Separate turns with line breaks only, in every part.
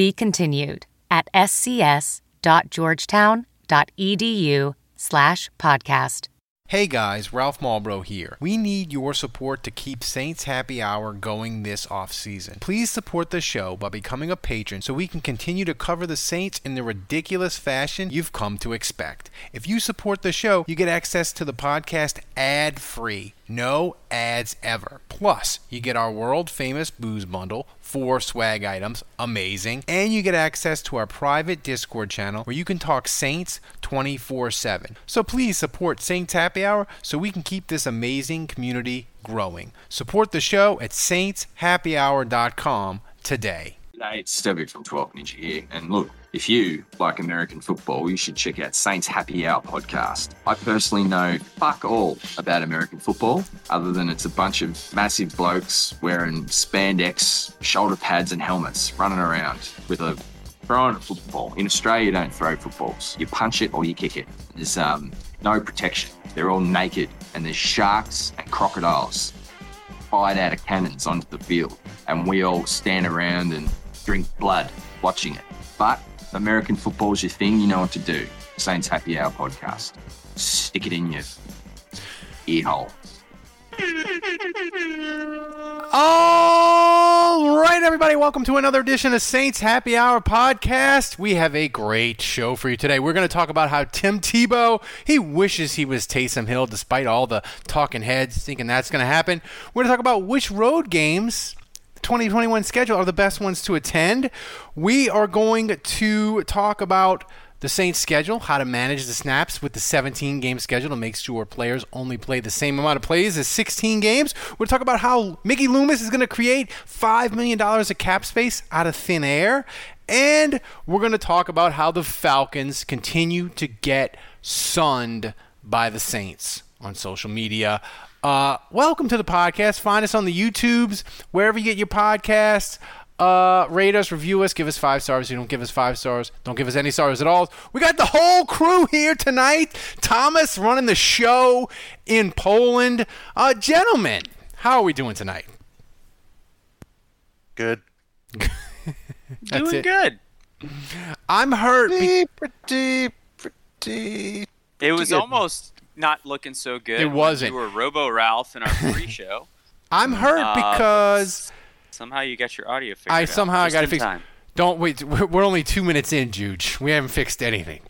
Be continued at scs.georgetown.edu slash podcast.
Hey guys, Ralph Malbrough here. We need your support to keep Saints Happy Hour going this off season. Please support the show by becoming a patron so we can continue to cover the Saints in the ridiculous fashion you've come to expect. If you support the show, you get access to the podcast ad-free. No ads ever. Plus, you get our world famous booze bundle, four swag items, amazing, and you get access to our private Discord channel where you can talk Saints 24 7. So please support Saints Happy Hour so we can keep this amazing community growing. Support the show at saintshappyhour.com today.
Hey, it's Stevie from 12 Ninja here. And look, if you like American football, you should check out Saints Happy Hour podcast. I personally know fuck all about American football, other than it's a bunch of massive blokes wearing spandex, shoulder pads, and helmets running around with a throwing a football. In Australia, you don't throw footballs. You punch it or you kick it. There's um, no protection. They're all naked, and there's sharks and crocodiles fired out of cannons onto the field, and we all stand around and drink blood watching it. But American football's your thing, you know what to do. Saints Happy Hour podcast. Stick it in your ear hole.
All right, everybody, welcome to another edition of Saints Happy Hour podcast. We have a great show for you today. We're going to talk about how Tim Tebow he wishes he was Taysom Hill, despite all the talking heads thinking that's going to happen. We're going to talk about which road games 2021 schedule are the best ones to attend. We are going to talk about the Saints schedule, how to manage the snaps with the 17 game schedule to make sure players only play the same amount of plays as 16 games. We're talk about how Mickey Loomis is going to create $5 million of cap space out of thin air. And we're going to talk about how the Falcons continue to get sunned by the Saints on social media. Uh, welcome to the podcast. Find us on the YouTubes, wherever you get your podcasts. Uh, rate us, review us, give us five stars. If you don't give us five stars, don't give us any stars at all. We got the whole crew here tonight. Thomas running the show in Poland. Uh, gentlemen, how are we doing tonight?
Good.
That's
Doing
it.
good.
I'm hurt. be-
Pretty, pretty, pretty.
It was
good.
almost not looking so good.
It wasn't.
You were Robo Ralph in our pre-show.
I'm hurt
Uh,
because
Somehow you got your audio fixed.
I
out.
somehow
just
got to
in
fix.
time.
Don't wait. We're we're only two minutes in, Juge. We haven't fixed anything.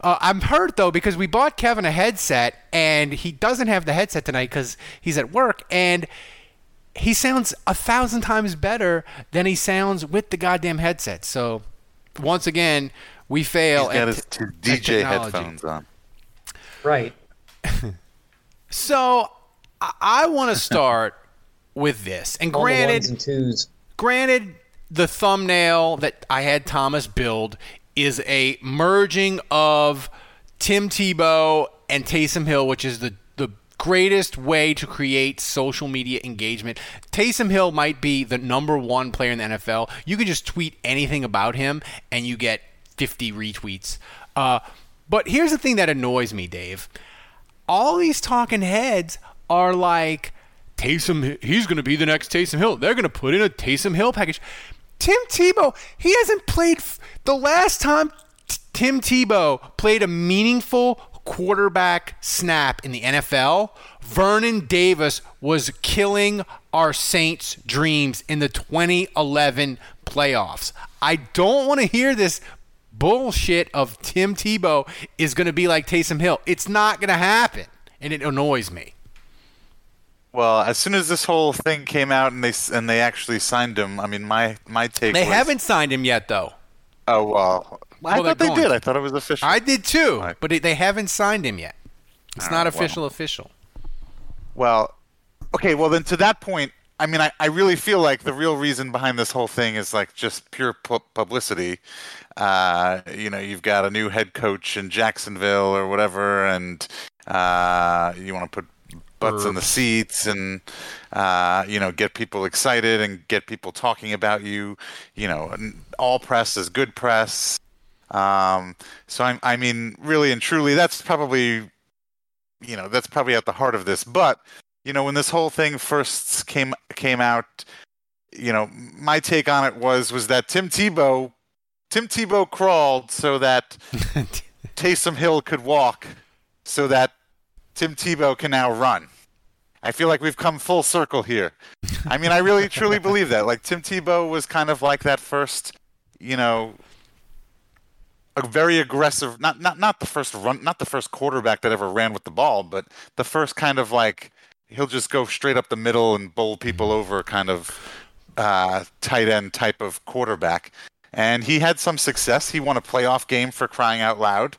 Uh, I'm hurt though because we bought Kevin a headset and he doesn't have the headset tonight because he's at work and he sounds a thousand times better than he sounds with the goddamn headset. So once again, we fail.
He's got
at
his
t-
two
at
DJ
technology.
headphones on.
Right.
So I, I want to start with this. And
All the
granted,
ones and
granted, the thumbnail that I had Thomas build is a merging of Tim Tebow and Taysom Hill, which is the the greatest way to create social media engagement. Taysom Hill might be the number one player in the NFL. You can just tweet anything about him and you get 50 retweets. Uh, but here's the thing that annoys me, Dave. All these talking heads are like, Taysom, he's going to be the next Taysom Hill. They're going to put in a Taysom Hill package. Tim Tebow, he hasn't played. F- the last time T- Tim Tebow played a meaningful quarterback snap in the NFL, Vernon Davis was killing our Saints' dreams in the 2011 playoffs. I don't want to hear this bullshit of Tim Tebow is going to be like Taysom Hill. It's not going to happen, and it annoys me.
Well, as soon as this whole thing came out and they and they actually signed him, I mean, my my take.
They
was,
haven't signed him yet, though.
Oh well, I
Well, they're
thought they
going
did. I thought it was official.
I did too,
Right.
but it, they haven't signed him yet. It's
Oh,
not
well.
official. Official.
Well, okay. Well, then to that point, I mean, I, I really feel like the real reason behind this whole thing is like just pure pu- publicity. Uh, you know, you've got a new head coach in Jacksonville or whatever, and uh, you want to put butts in the seats and uh, you know get people excited and get people talking about you. You know, all press is good press. Um, so I, I mean, really and truly, that's probably you know that's probably at the heart of this. But you know, when this whole thing first came came out, you know, my take on it was was that Tim Tebow Tim Tebow crawled so that Taysom Hill could walk, so that Tim Tebow can now run. I feel like we've come full circle here. I mean, I really truly believe that. Like Tim Tebow was kind of like that first, you know, a very aggressive not not not the first run not the first quarterback that ever ran with the ball, but the first kind of like he'll just go straight up the middle and bowl people mm-hmm. over kind of uh, tight end type of quarterback. And he had some success. He won a playoff game for crying out loud.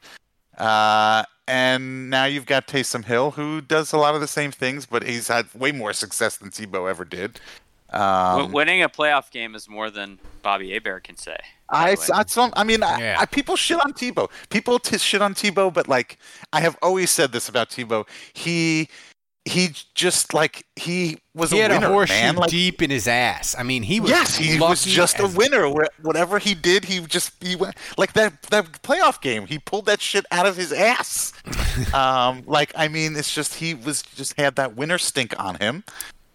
Uh, and now you've got Taysom Hill, who does a lot of the same things, but he's had way more success than Tebow ever did.
Um, winning a playoff game is more than Bobby Hebert can say.
I, I, some, I mean, yeah. I, I, people shit on Tebow. People t- shit on Tebow, but like I have always said this about Tebow. He he just like he was
he
a
had
winner,
a horseshoe
man. Like,
deep in his ass. I mean, he was
yes, he was just a winner. Whatever he did, he just he went like that that playoff game. He pulled that shit out of his ass. um, like I mean, it's just he was just had that winner stink on him,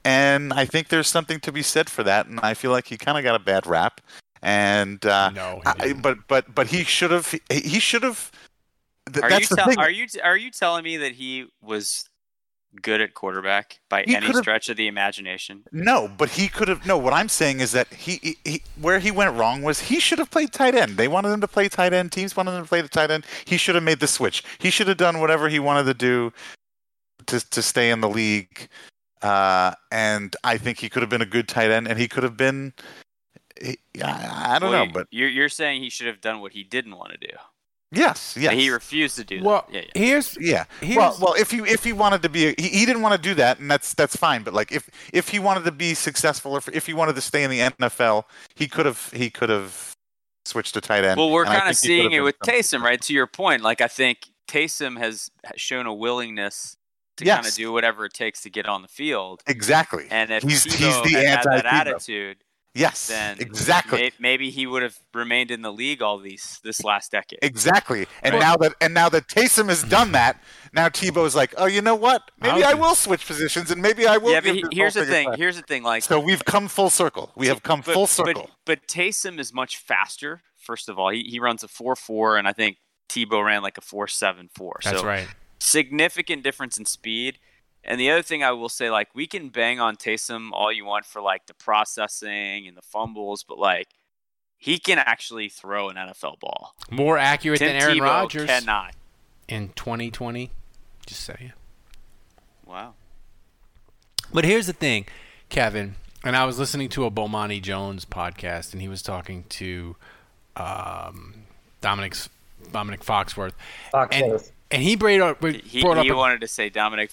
and I think there's something to be said for that. And I feel like he kind of got a bad rap. And uh,
no,
I, but but but he should have he should have.
Th- are you te- are you are you telling me that he was good at quarterback by he any stretch of the imagination.
No, but he could have. No, what I'm saying is that he, he, he, where he went wrong was he should have played tight end. They wanted him to play tight end. Teams wanted him to play the tight end. He should have made the switch. He should have done whatever he wanted to do to to stay in the league. Uh, and I think he could have been a good tight end, and he could have been. I, I, don't well, know, but
you're you're saying he should have done what he didn't want to do.
Yes, yes.
he refused to do
well,
that. Yeah,
yeah. Here's
yeah. Here's, well, well, if he if he wanted to be, a, he, he didn't want to do that, and that's that's fine. But like, if if he wanted to be successful, or if, if he wanted to stay in the NFL, he could have he could have switched to tight end.
Well, we're kind of seeing it with Taysom, right? To your point, like I think Taysom has shown a willingness to yes. kind of do whatever it takes to get on the field.
Exactly.
And if
he's,
he's the had that attitude,
Yes,
then
exactly.
May, maybe he would have remained in the league all these this last decade.
Exactly. And right. now that and now that Taysom has done that, now Tebow's like, oh, you know what? Maybe I will switch positions, and maybe I will.
Yeah, but he, here's the thing. Here's the thing. Like,
so we've come full circle. We have come
but,
full circle.
But, but Taysom is much faster. First of all, he he runs a four four, and I think Tebow ran like a four seven four.
That's so right.
Significant difference in speed. And the other thing I will say, like, we can bang on Taysom all you want for like the processing and the fumbles, but like he can actually throw an NFL ball.
More accurate
Tim
than Aaron Rodgers.
Cannot.
In 2020, just saying.
Wow.
But here's the thing, Kevin, and I was listening to a Bomani Jones podcast, and he was talking to um, Dominic's Dominic Foxworth.
Foxworth.
And, and he brought up, brought
he,
up
he
a,
wanted to say Dominic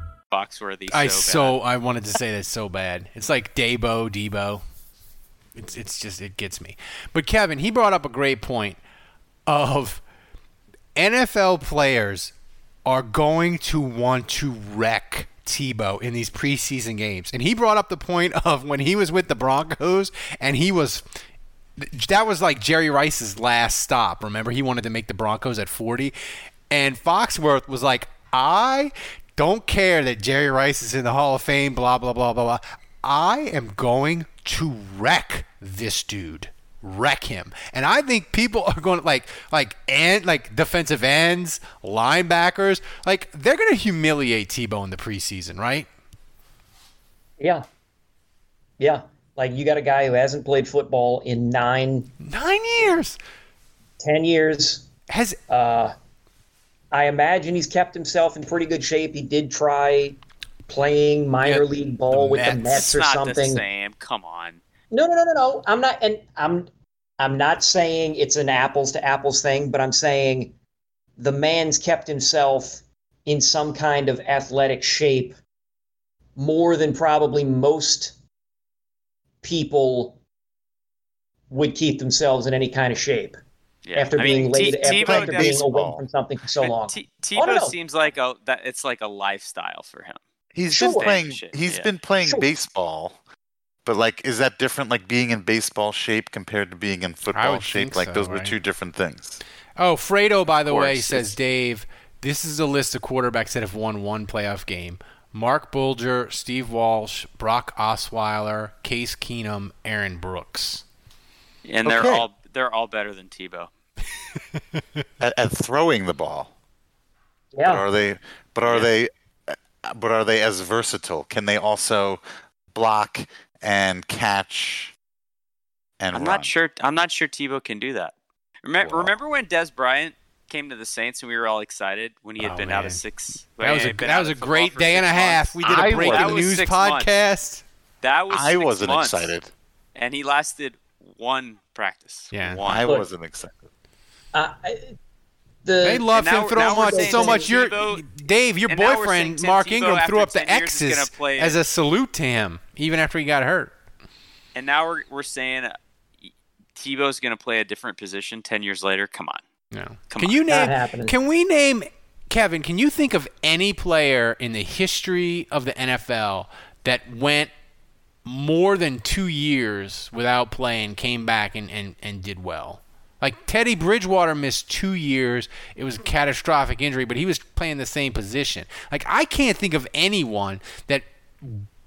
Foxworthy.
I
so
I wanted to say that so bad. It's like Debo, Debo. It's it's just it gets me. But Kevin, he brought up a great point of NFL players are going to want to wreck Tebow in these preseason games. And he brought up the point of when he was with the Broncos and he was that was like Jerry Rice's last stop. Remember, he wanted to make the Broncos at 40. And Foxworth was like, I don't care that Jerry Rice is in the Hall of Fame, blah, blah, blah, blah, blah. I am going to wreck this dude. Wreck him. And I think people are going to like like and like defensive ends, linebackers, like they're gonna humiliate Tebow in the preseason, right?
Yeah. Yeah. Like you got a guy who hasn't played football in nine
Nine years.
ten years.
Has
Uh, I imagine he's kept himself in pretty good shape. He did try playing minor
Yeah,
league ball
the
with the
Mets.
Mets or something.
same. Come on.
No, no, no, no, no. I'm not, and I'm, I'm not saying it's an apples to apples thing, but I'm saying the man's kept himself in some kind of athletic shape more than probably most people would keep themselves in any kind of shape
Yeah.
after
I
being
mean,
laid,
T-
after, after being away
baseball.
from something for so long.
T-
Oh, no,
Tebow
no.
seems like a that it's like a lifestyle for him.
He's
Sure.
been playing. He's
yeah.
been playing
Sure.
baseball, but like, is that different? Like being in baseball shape compared to being in football shape? Like
so,
those were two different things.
Oh, Fredo, by the way, says Dave, this is a list of quarterbacks that have won one playoff game. Marc Bulger, Steve Walsh, Brock Osweiler, Case Keenum, Aaron Brooks.
And they're
Okay.
all they're all better than Tebow.
At, at throwing the ball, but
Yeah.
are they? But are they? But are they as versatile? Can they also block and catch? And
I'm
run?
not sure. I'm not sure Tebow can do that. Remember,
Wow.
remember when Dez Bryant came to the Saints and we were all excited when he had
Oh,
been out of six.
That was a that was a great day and a half.
months?
We did a breaking news
six months.
podcast.
That was.
I wasn't
months,
excited.
and he lasted one practice.
Yeah.
one.
I wasn't excited.
Uh, I- the,
They love
and now
him
we're-
throw
now we're
much so much. Your Dave, your
and now we're saying
boyfriend Mark
Tebow
Ingram threw up the
10 years is gonna
X's
play-
as a salute to him, even after he got hurt.
And now we're we're saying uh, Tebow's going to play a different position ten years later. Come on.
No.
Come
can
on.
you name? Can we name Kevin? Can you think of any player in the history of the NFL that went more than two years without playing, came back and, and, and did well? Like Teddy Bridgewater missed two years. It was a catastrophic injury, but he was playing the same position. Like I can't think of anyone that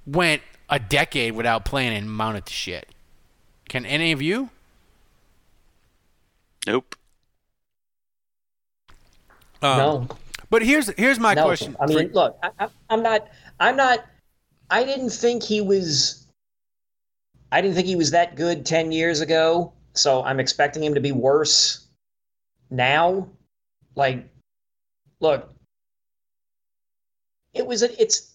went a decade without playing and mounted to shit. Can any of you?
Nope.
Um,
no.
But here's here's my
no,
question.
I mean, look, I, I, I'm not, I'm not, I didn't think he was, I didn't think he was that good 10 years ago. So I'm expecting him to be worse now. Like, look, it was a, it's,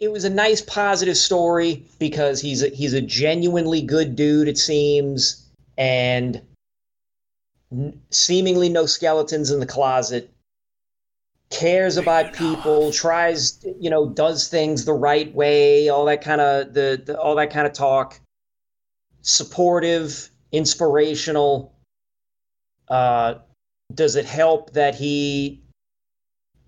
it was a nice positive story because he's a, he's a genuinely good dude, it seems, and n- seemingly no skeletons in the closet cares about people, tries, you know, does things the right way, all that kind of the, the all that kind of talk. Supportive, inspirational. Uh, does it help that he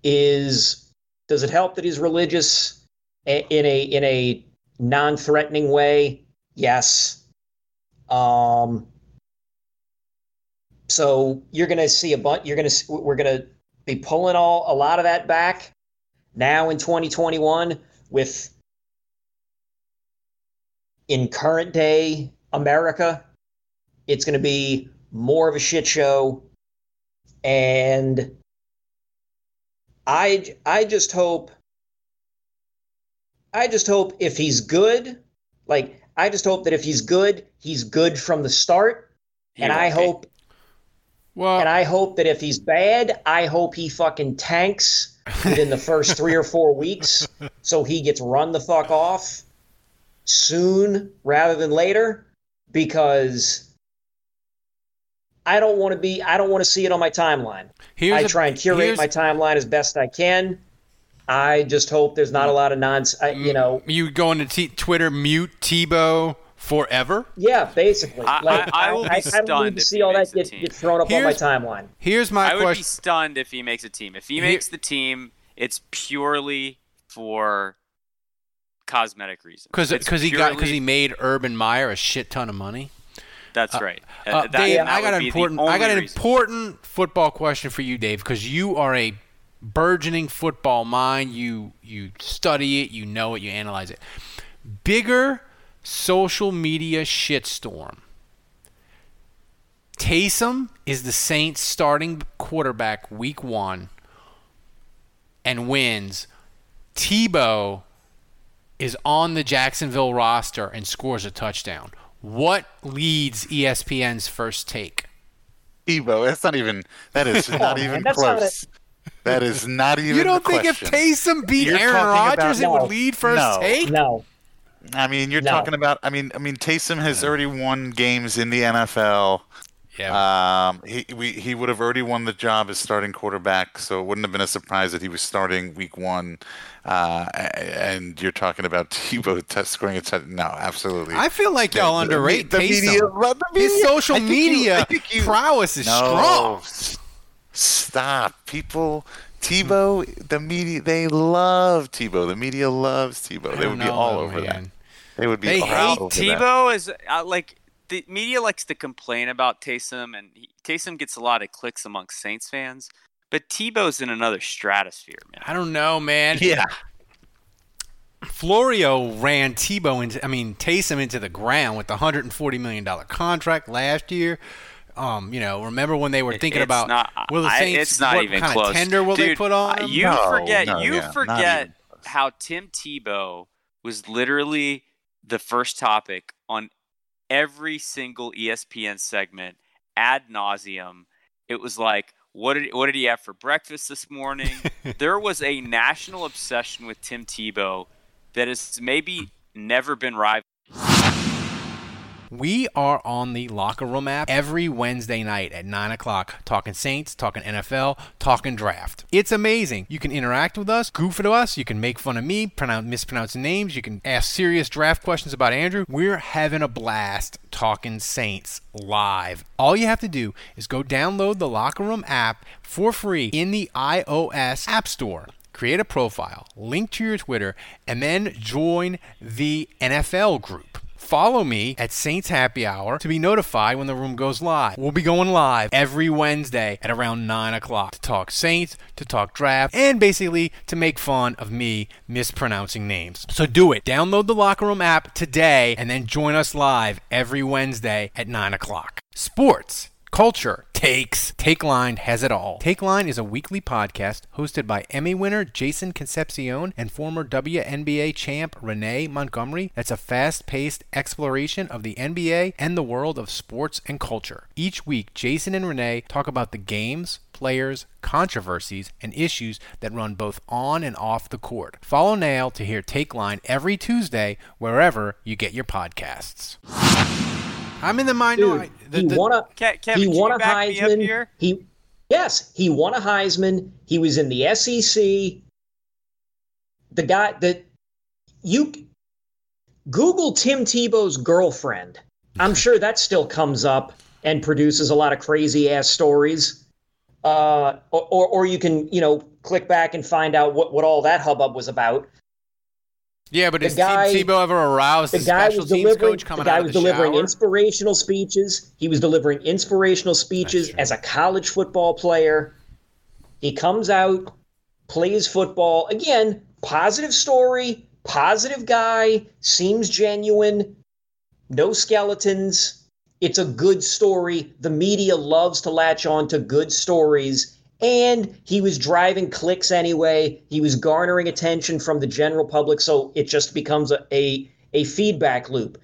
is? Does it help that he's religious in a in a non-threatening way? Yes. Um. So you're going to see a bunch. You're going to we're going to be pulling all a lot of that back now in 2021 with in current day America. It's going to be more of a shit show, and I I just hope I just hope if he's good, like I just hope that if he's good, he's good from the start,
He
and I
be.
hope
well,
and I hope that if he's bad, I hope he fucking tanks within the first three or four weeks so he gets run the fuck off soon rather than later because I don't want to be I don't want to see it on my timeline.
here's
I
a-
try and curate my timeline as best I can. I just hope there's not a lot of nonsense. You mm, know,
You going to t- Twitter mute Tebow forever?
yeah, basically.
I-
like,
I- I will be
I, don't
stunned
need to
if
see all that get, get thrown up on my timeline.
Here's my
I would be stunned if he makes a team. If he
Here-
makes the team, it's purely for cosmetic reasons.
Because he got because he made Urban Meyer a shit ton of money.
That's right.
Uh,
Uh, that-
Dave,
that
I got an important I got an
reason.
important football question for you, Dave, because you are a burgeoning football mind. You you study it, you know it, you analyze it. Bigger social media shitstorm. Taysom is the Saints starting quarterback week one and wins. Tebow is on the Jacksonville roster and scores a touchdown. What leads ESPN's first take?
Tebow. That's not even. That is not even
that's not
close. That is not even.
You don't
the
think if
question.
Taysom beat
You're
Aaron Rodgers,
about-
it would lead first
No.
take?
No,
I mean, you're
No.
talking about. I mean, I mean, Taysom has already won games in the NFL.
Yeah.
Um, he we, he would have already won the job as starting quarterback, so it wouldn't have been a surprise that he was starting week one. Uh, and you're talking about Tebow t- scoring a touchdown. No, absolutely.
I feel like y'all
The- the-
underrate
the
Taysom.
media- well, the
His
media-
social
I think you-
media
I think you-
prowess is
no,
strong.
Stop, people. Tebow, the media, they love Tebow. The media loves Tebow.
I
They
don't
would be all
though,
over that. They would be
They hate
over that.
Tebow is uh, like the media likes to complain about Taysom, and he, Taysom gets a lot of clicks amongst Saints fans. But Tebow's in another stratosphere, man.
I don't know, man.
Yeah.
Florio ran Tebow into, I mean, Taysom into the ground with the $140 million contract last year. Um, you know, remember when they were thinking
It's
about
not,
will the
I-
Saints
it's not
what
even
kind
close.
of tender will they put on.
You
No,
forget.
no,
you
yeah,
forget how Tim Tebow was literally the first topic on every single ESPN segment ad nauseum. It was like, what did what did he have for breakfast this morning? there was a national obsession with Tim Tebow that has maybe never been rivaled.
We are on the Locker Room app every Wednesday night at 9 o'clock, talking Saints, talking NFL, talking draft. It's amazing. You can interact with us, goof at us, you can make fun of me, pronounce, mispronounce names, you can ask serious draft questions about Andrew. We're having a blast talking Saints live. All you have to do is go download the Locker Room app for free in the iOS App Store create a profile, link to your Twitter, and then join the NFL group. Follow me at Saints Happy Hour to be notified when the room goes live. We'll be going live every Wednesday at around 9 o'clock to talk Saints, to talk draft, and basically to make fun of me mispronouncing names. So do it. Download the Locker Room app today and then join us live every Wednesday at 9 o'clock. Sports. Culture, takes. Takeline has it all. Takeline is a weekly podcast hosted by Emmy winner Jason Concepcion and former WNBA champ Renee Montgomery. That's a fast paced exploration of the NBA and the world of sports and culture. Each week, Jason and Renee talk about the games, players, controversies, and issues that run both on and off the court. Follow Nail to hear Takeline every Tuesday wherever you get your podcasts. I'm in the
dude,
minority. the-
he won a
Kevin,
he won
you
a
back me up
Heisman.
here?
He yes, he won a Heisman. He was in the SEC. The guy that you Google Tim Tebow's girlfriend. I'm sure that still comes up and produces a lot of crazy ass stories. Uh, or, or or you can you know click back and find out what what all that hubbub was about.
Yeah, but
The
has
guy-
Tim Tebow ever aroused
the guy was delivering
coach
the guy was
the
delivering
shower?
inspirational speeches. He was delivering inspirational speeches as a college football player. He comes out plays football. Again positive story positive guy seems genuine no skeletons. It's a good story. The media loves to latch on to good stories and he was driving clicks anyway. He was garnering attention from the general public so it just becomes a, a, a feedback loop.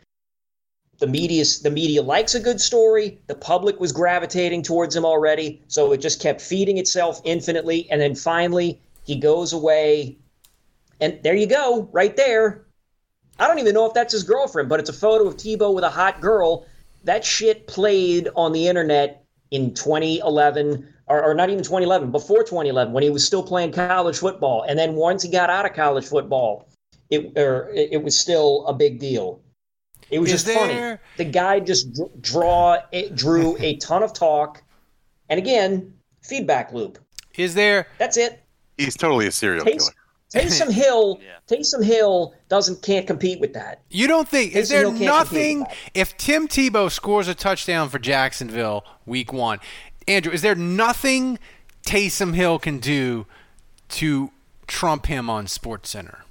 The media the media likes a good story. The public was gravitating towards him already so it just kept feeding itself infinitely. And then finally he goes away. And there you go right there. I don't even know if that's his girlfriend but it's a photo of tebow with a hot girl. That shit played on the internet in 2011 or, or not even 2011 before 2011 when he was still playing college football and then once he got out of college football it or it, it was still a big deal it was
Is
just funny the guy just draw it drew a ton of talk and again feedback loop
Is there?
that's it
He's totally a serial
Tays-
killer.
Taysom Hill
Yeah.
Taysom Hill doesn't can't compete with that
You don't think? Is there
Hill can't compete
nothing? If Tim Tebow scores a touchdown for Jacksonville week one, Andrew, is there nothing Taysom Hill can do to trump him on Sports Center.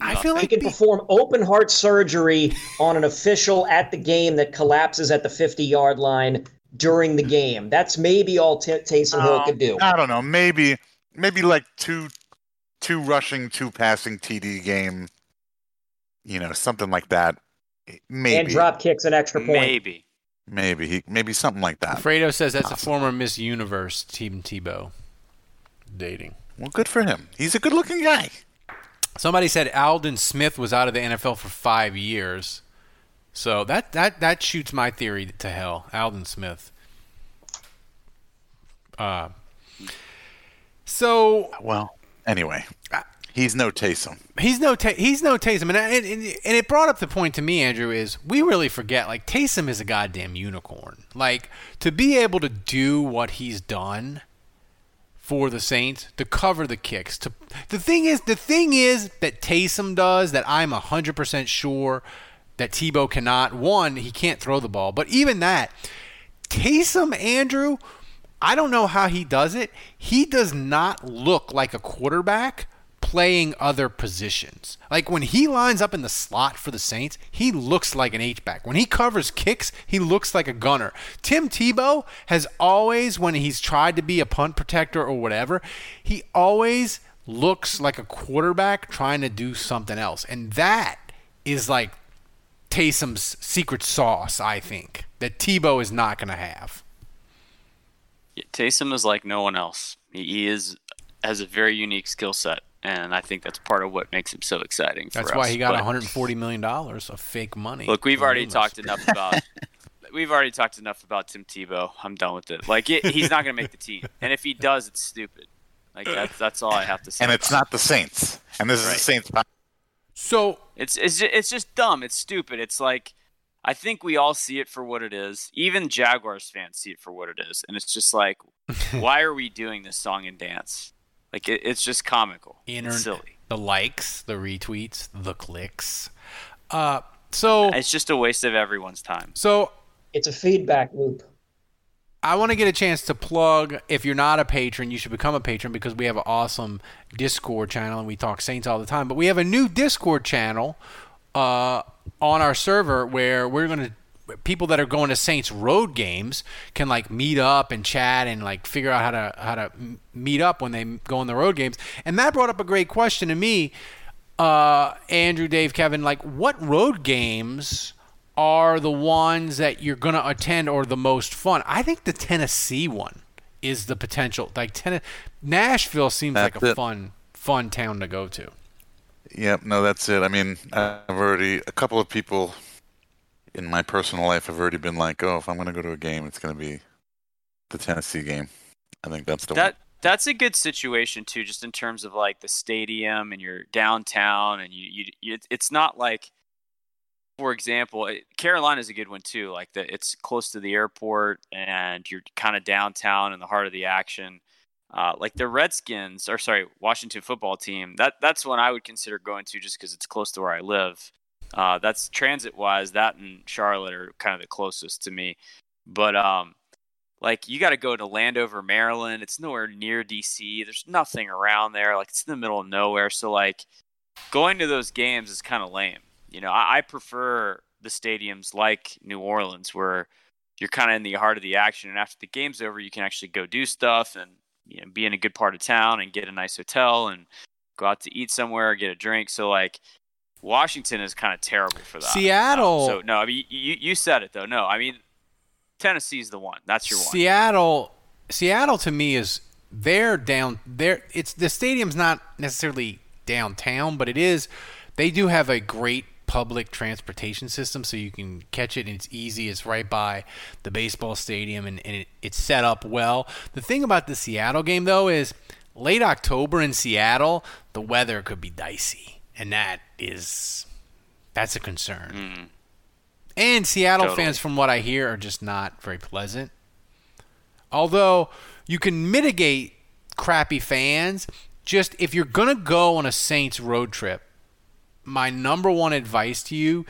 I feel like
He
like
can
be-
perform open heart surgery on an official at the game that collapses at the 50 yard line during the game. That's maybe all T- Taysom Hill
Oh,
could do.
I don't know. Maybe maybe like two two rushing, two passing TD game. You know, something like that. Maybe.
And drop kicks an extra point.
Maybe.
Maybe he maybe something like that.
Fredo says that's a former Miss Universe, Tim Tebow, dating.
Well, good for him. He's a good-looking guy.
Somebody said Aldon Smith was out of the NFL for five years, so that that that shoots my theory to hell. Aldon Smith. Uh, so
Well, anyway, he's no Taysom.
he's no Ta- he's no Taysom, and, and and it brought up the point to me, Andrew, is we really forget like Taysom is a goddamn unicorn. Like to be able to do what he's done for the Saints to cover the kicks. To the thing is, the thing is that Taysom does that I'm hundred percent sure that Tebow cannot. One, he can't throw the ball, but even that, Taysom Andrew, I don't know how he does it. He does not look like a quarterback playing other positions. Like when he lines up in the slot for the Saints, he looks like an H-back. When he covers kicks, he looks like a gunner. Tim Tebow has always when he's tried to be a punt protector or whatever, he always looks like a quarterback trying to do something else. And that is like Taysom's secret sauce, I think, that Tebow is not going to have.
Yeah, Taysom is like no one else. He, he is has a very unique skill set, and I think that's part of what makes him so exciting. For
That's why
us.
he got
But
140 million dollars of fake money.
Look, we've already
Loomis.
talked enough about. We've already talked enough about Tim Tebow. I'm done with it. Like it, he's not going to make the team, and if he does, it's stupid. Like that's that's all I have to say.
And it's
about
not the Saints. And this is the Saints. po-
So
It's it's just, it's just dumb. It's stupid. It's like I think we all see it for what it is. Even Jaguars fans see it for what it is, and it's just like, why are we doing this song and dance? Like it, it's just comical.
Internet,
It's silly.
the likes, the retweets, the clicks. Uh, so
It's just a waste of everyone's time.
so
It's a feedback loop.
I want to get a chance to plug. If you're not a patron, you should become a patron because we have an awesome Discord channel and we talk Saints all the time. But we have a new Discord channel uh, on our server where we're going to people that are going to Saints road games can like meet up and chat and like figure out how to how to meet up when they go on the road games. And that brought up a great question to me, uh, Andrew, Dave, Kevin. Like, what road games? are the ones that you're going to attend or the most fun. I think the Tennessee one is the potential. Like ten- Nashville seems like a
it.
fun fun town to go to.
Yep, no, that's it. I mean, I've already a couple of people in my personal life I've already been like, "Oh, if I'm going to go to a game, it's going to be the Tennessee game." I think that's the
That
one.
that's a good situation too, just in terms of like the stadium and you're downtown, and you, you, you it's not like, for example, it- Carolina's a good one too. Like the it's close to the airport, and you're kind of downtown in the heart of the action. Uh, like the Redskins, or sorry, Washington football team. That that's one I would consider going to just because it's close to where I live. Uh, that's transit wise. That and Charlotte are kind of the closest to me. But um, like you got to go to Landover, Maryland. It's nowhere near DC. There's nothing around there. Like it's in the middle of nowhere. So like going to those games is kind of lame. You know, I, I prefer the stadiums like New Orleans where you're kind of in the heart of the action, and after the game's over, you can actually go do stuff and you know, be in a good part of town and get a nice hotel and go out to eat somewhere, get a drink. So like. Washington is kind of terrible for that.
Seattle-
Um, so no, I mean you you said it though. No, I mean Tennessee's the one. That's your one.
Seattle Seattle to me is they're down there it's the stadium's not necessarily downtown, but it is they do have a great public transportation system so you can catch it and it's easy. It's right by the baseball stadium and, and it, it's set up well. The thing about the Seattle game though is late October in Seattle, the weather could be dicey. And that is that's a concern. Mm-hmm. And Seattle
Totally.
fans, from what I hear, are just not very pleasant. Although you can mitigate crappy fans, just if you're going to go on a Saints road trip, my number one advice to you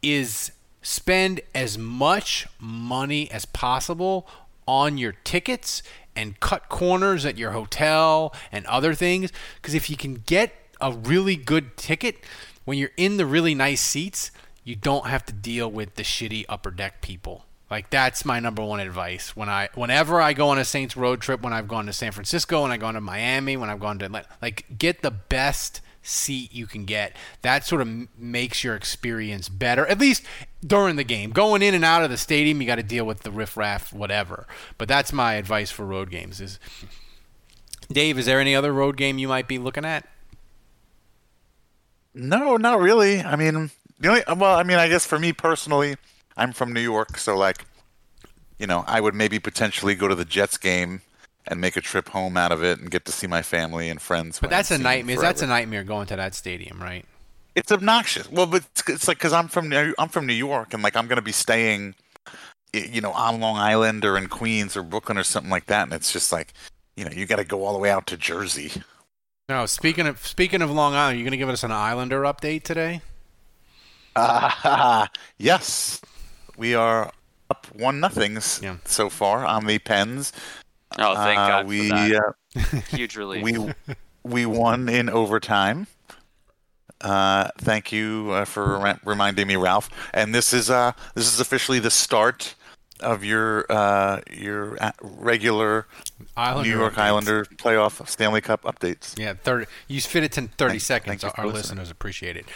is spend as much money as possible on your tickets and cut corners at your hotel and other things. Because if you can get a really good ticket when you're in the really nice seats, you don't have to deal with the shitty upper deck people. Like that's my number one advice when I whenever I go on a Saints road trip, when I've gone to San Francisco, when I've gone to Miami, when I've gone to like get the best seat you can get. That sort of makes your experience better, at least during the game. Going in and out of the stadium, you got to deal with the riffraff, whatever. But that's my advice for road games. Is Dave, is there any other road game you might be looking at?
No, not really. I mean, the only well, I mean, I guess for me personally, I'm from New York, so like, you know, I would maybe potentially go to the Jets game and make a trip home out of it and get to see my family and friends.
But that's a nightmare. That's a nightmare going to that stadium, right?
It's obnoxious. Well, but it's, it's like because I'm from I'm from New York and like I'm gonna be staying, you know, on Long Island or in Queens or Brooklyn or something like that, and it's just like, you know, you got to go all the way out to Jersey.
No, speaking of speaking of Long Island, you're gonna give us an Islander update today?
Uh, yes, we are up one nothings yeah. so far on the Pens.
Oh, thank uh, God
we,
for that. Uh, Huge relief.
We we won in overtime. Uh, thank you uh, for re- reminding me, Ralph. And this is uh this is officially the start of your uh your regular Islander New York updates. Islander playoff Stanley Cup updates.
Yeah, thirty. You fit it in thirty thank, seconds. Thank Our listeners appreciate it.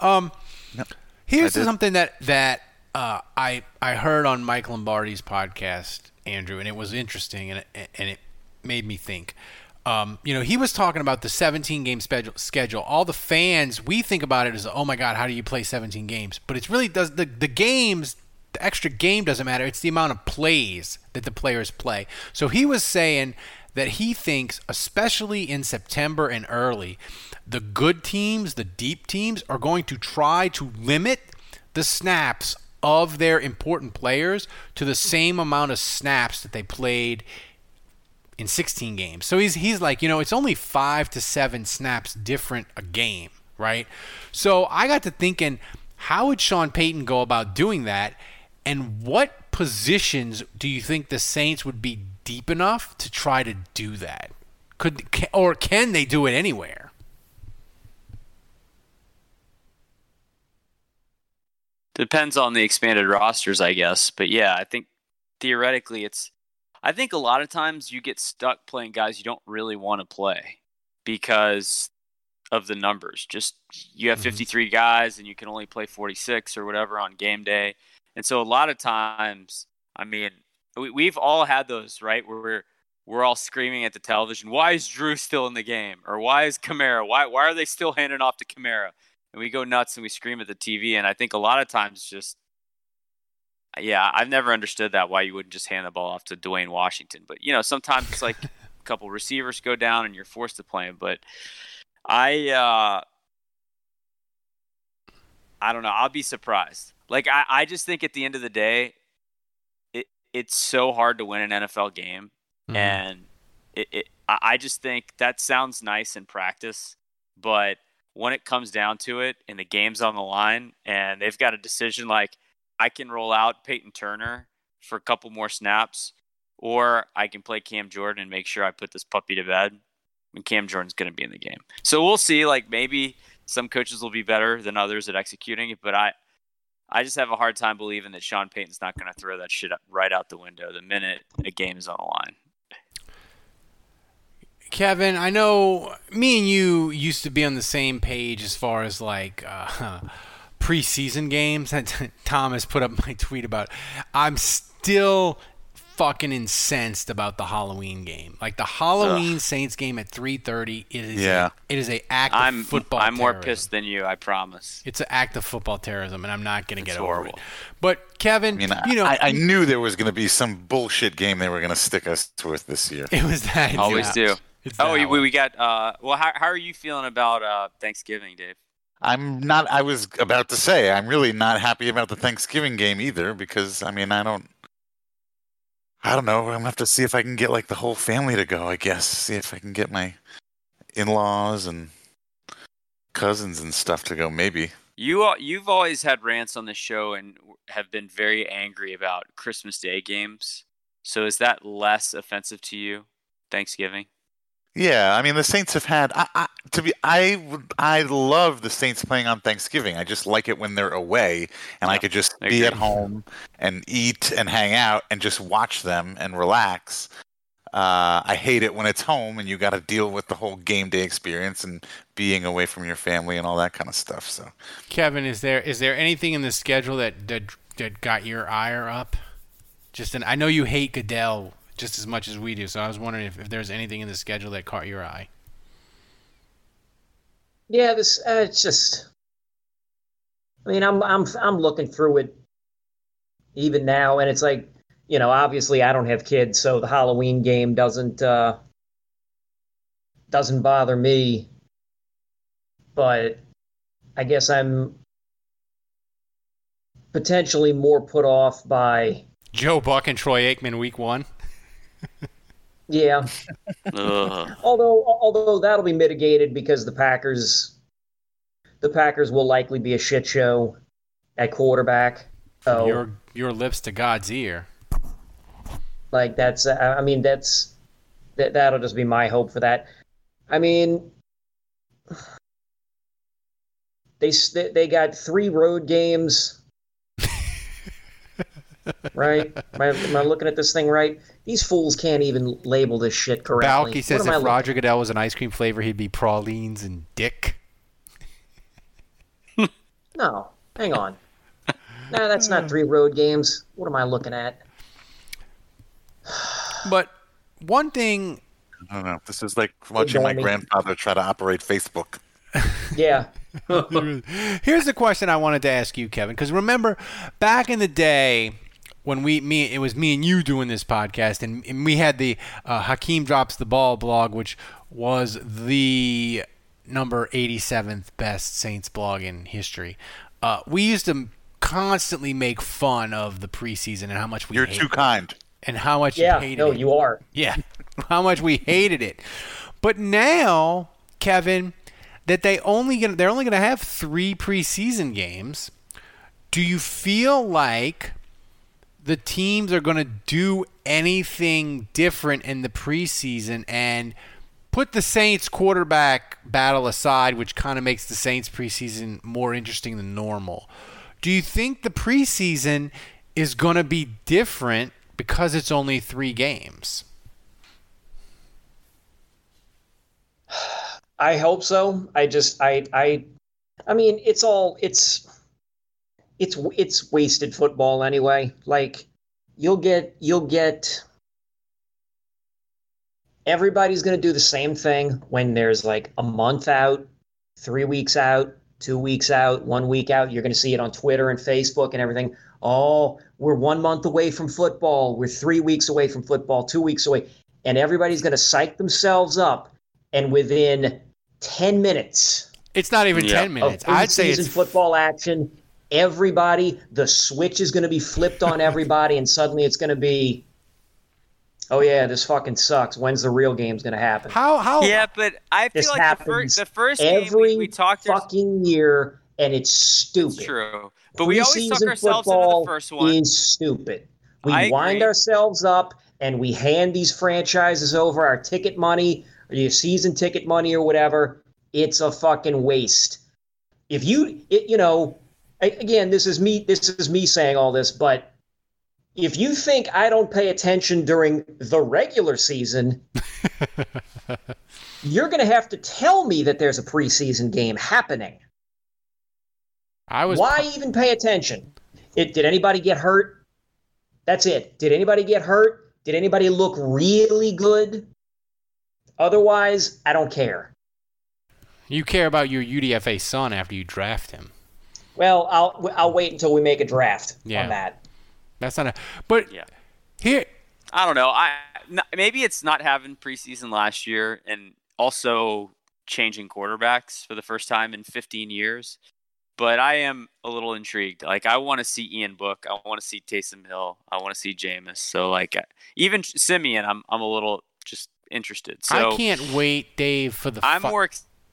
Um, yep. here's something that that uh, I I heard on Mike Lombardi's podcast Andrew, and it was interesting, and it, and it made me think. Um, you know, he was talking about the 17 game schedule. All the fans, we think about it as, oh my God, how do you play 17 games? But it's really does the the games, the extra game doesn't matter. It's the amount of plays that the players play. So he was saying that he thinks, especially in September and early, the good teams, the deep teams, are going to try to limit the snaps of their important players to the same amount of snaps that they played in 16 games. So he's he's like, you know, it's only 5 to 7 snaps different a game, right? So I got to thinking how would Sean Payton go about doing that and what positions do you think the Saints would be deep enough to try to do that? Could or can they do it anywhere?
Depends on the expanded rosters, I guess. But yeah, I think theoretically it's I think a lot of times you get stuck playing guys you don't really want to play because of the numbers. Just you have mm-hmm. 53 guys and you can only play 46 or whatever on game day. And so a lot of times, I mean, we, have all had those, right? Where we're we're all screaming at the television, "Why is Drew still in the game?" or "Why is Kamara? Why why are they still handing off to Kamara?" and we go nuts and we scream at the TV. And I think a lot of times just, yeah, I've never understood that why you wouldn't just hand the ball off to Dwayne Washington. But you know, sometimes it's like a couple receivers go down and you're forced to play him. But I, uh, I don't know. I'll be surprised. Like I, I just think at the end of the day, it it's so hard to win an NFL game, mm-hmm. and it, it I just think that sounds nice in practice, but when it comes down to it and the game's on the line and they've got a decision like I can roll out Payton Turner for a couple more snaps or I can play Cam Jordan and make sure I put this puppy to bed and Cam Jordan's going to be in the game. So we'll see like maybe some coaches will be better than others at executing it, but I I just have a hard time believing that Sean Payton's not going to throw that shit right out the window the minute a game is on the line.
Kevin, I know me and you used to be on the same page as far as like uh, preseason games. Tom has put up my tweet about. I'm still fucking incensed about the Halloween game. Like the Halloween Ugh. Saints game at 3:30. It is. Yeah. A, it is a act
I'm,
of football.
I'm
terrorism.
more pissed than you. I promise.
It's an act of football terrorism, and I'm not going to get horrible. over it. But Kevin, I mean, you know,
I, I knew there was going to be some bullshit game they were going to stick us with this year.
It was that.
Always yeah. do. It's oh, we, we got. Uh, well, how how are you feeling about uh, Thanksgiving, Dave?
I'm not. I was about to say I'm really not happy about the Thanksgiving game either because I mean I don't. I don't know. I'm gonna have to see if I can get like the whole family to go. I guess see if I can get my in-laws and cousins and stuff to go. Maybe
you you've always had rants on the show and have been very angry about Christmas Day games. So is that less offensive to you? Thanksgiving.
Yeah, I mean the Saints have had. I, I, to be, I would- I love the Saints playing on Thanksgiving. I just like it when they're away, and I could just be at home and eat and hang out and just watch them and relax. Uh, I hate it when it's home and you got to deal with the whole game day experience and being away from your family and all that kind of stuff. So
Kevin, is there is there anything in the schedule that that, that got your ire up? Just an, I know you hate Goodell just as much as we do, so I was wondering if, if there's anything in the schedule that caught your eye.
Yeah, this uh, it's just. I mean, I'm I'm I'm looking through it even now, and it's like, you know, obviously I don't have kids, so the Halloween game doesn't uh, doesn't bother me. But I guess I'm potentially more put off by
Joe Buck and Troy Aikman, week one.
Yeah. Although although that'll be mitigated because the Packers the Packers will likely be a shit show at quarterback. So
Your your lips to God's ear.
like that's uh, I mean that's that that'll just be my hope for that. I mean they they got three road games. Right? Am I, am I looking at this thing right? These fools can't even label this shit correctly.
Balky says if
looking-
Roger Goodell was an ice cream flavor, he'd be pralines and dick.
No, hang on. no, that's not three road games. What am I looking at?
But one thing
I don't know. This is like watching my grandfather try to operate Facebook.
Yeah.
Here's the question I wanted to ask you, Kevin, because remember back in the day when we me it was me and you doing this podcast, and, and we had the uh, Hakeem drops the ball blog, which was the number 87th best Saints blog in history. Uh, we used to constantly make fun of the preseason and how much we
You're
hate
too kind.
and how much
Yeah,
you hated
no,
it.
you are.
Yeah, how much we hated it. But now, Kevin, that they only gonna they're only gonna have three preseason games. Do you feel like the teams are gonna do anything different in the preseason and put the Saints quarterback battle aside, which kind of makes the Saints preseason more interesting than normal? Do you think the preseason is gonna be different because it's only three games?
I hope so. I just I I I mean it's all it's it's it's wasted football anyway. Like you'll get you'll get everybody's going to do the same thing when there's like a month out, 3 weeks out, 2 weeks out, 1 week out. You're going to see it on Twitter and Facebook and everything. Oh, we're 1 month away from football. We're 3 weeks away from football, 2 weeks away. And everybody's going to psych themselves up and within 10 minutes
It's not even
Yeah.
ten minutes.
of
I'd say
preseason
it's
football action. Everybody, the switch is going to be flipped on everybody, and suddenly it's going to be, oh yeah, this fucking sucks. When's the real game's going to happen?
how how
Yeah, but I feel
This
like the
happens
first the first game
Every
we, we talked
fucking year, and it's stupid.
It's true. But we always suck
Preseason
ourselves into
football
the first one.
Is stupid. We
I
wind
agree.
ourselves up and we hand these franchises over our ticket money or your season ticket money or whatever. It's a fucking waste. If you, it, you know, a- again, this is me. This is me saying all this, but if you think I don't pay attention during the regular season, you're going to have to tell me that there's a preseason game happening.
I was
Why even pay attention? It, did anybody get hurt? That's it. Did anybody get hurt? Did anybody look really good? Otherwise, I don't care.
you care about your UDFA son after you draft him.
Well, I'll I'll wait until we make a draft
Yeah.
on that.
That's not a but
Yeah.
here
I don't know. I n- maybe it's not having preseason last year and also changing quarterbacks for the first time in 15 years. But I am a little intrigued. Like I want to see Ian Book. I want to see Taysom Hill. I want to see Jameis. So like uh, even Siemian, I'm I'm a little just interested. So
I can't wait, Dave, for the
I'm
fu-
more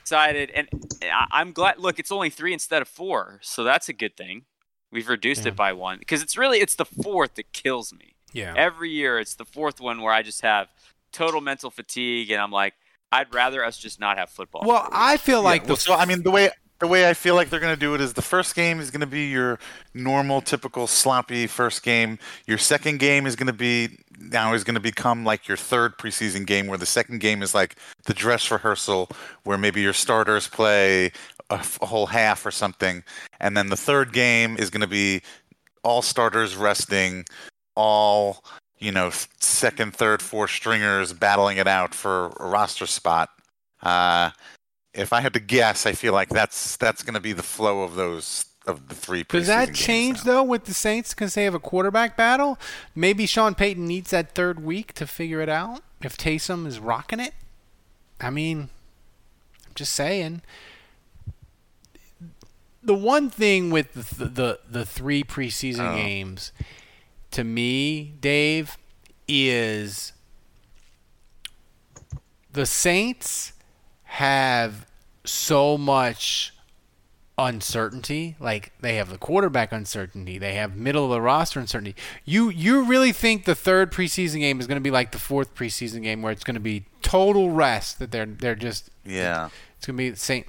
excited, and I- I'm glad. Look, it's only three instead of four, so that's a good thing. We've reduced
Yeah.
it by one because it's really it's the fourth that kills me.
Yeah.
Every year, it's the fourth one where I just have total mental fatigue, and I'm like, I'd rather us just not have football.
Well,
for a week.
I feel like
Yeah,
the
well, so I mean the way the way I feel like they're going to do it is the first game is going to be your normal, typical sloppy first game. Your second game is going to be now is going to become like your third preseason game, where the second game is like the dress rehearsal, where maybe your starters play a, whole half or something, and then the third game is going to be all starters resting, all you know second, third, fourth stringers battling it out for a roster spot. Uh, if I had to guess, I feel like that's that's going to be the flow of those of the three.
Does that change though with the Saints because they have a quarterback battle? Maybe Sean Payton needs that third week to figure it out. If Taysom is rocking it, I mean, I'm just saying. The one thing with the the, the three preseason
Oh.
games, to me, Dave, is the Saints have so much uncertainty. Like they have the quarterback uncertainty, they have middle of the roster uncertainty. You you really think the third preseason game is going to be like the fourth preseason game, where it's going to be total rest? That they're they're just
Yeah.
it's going to be the same.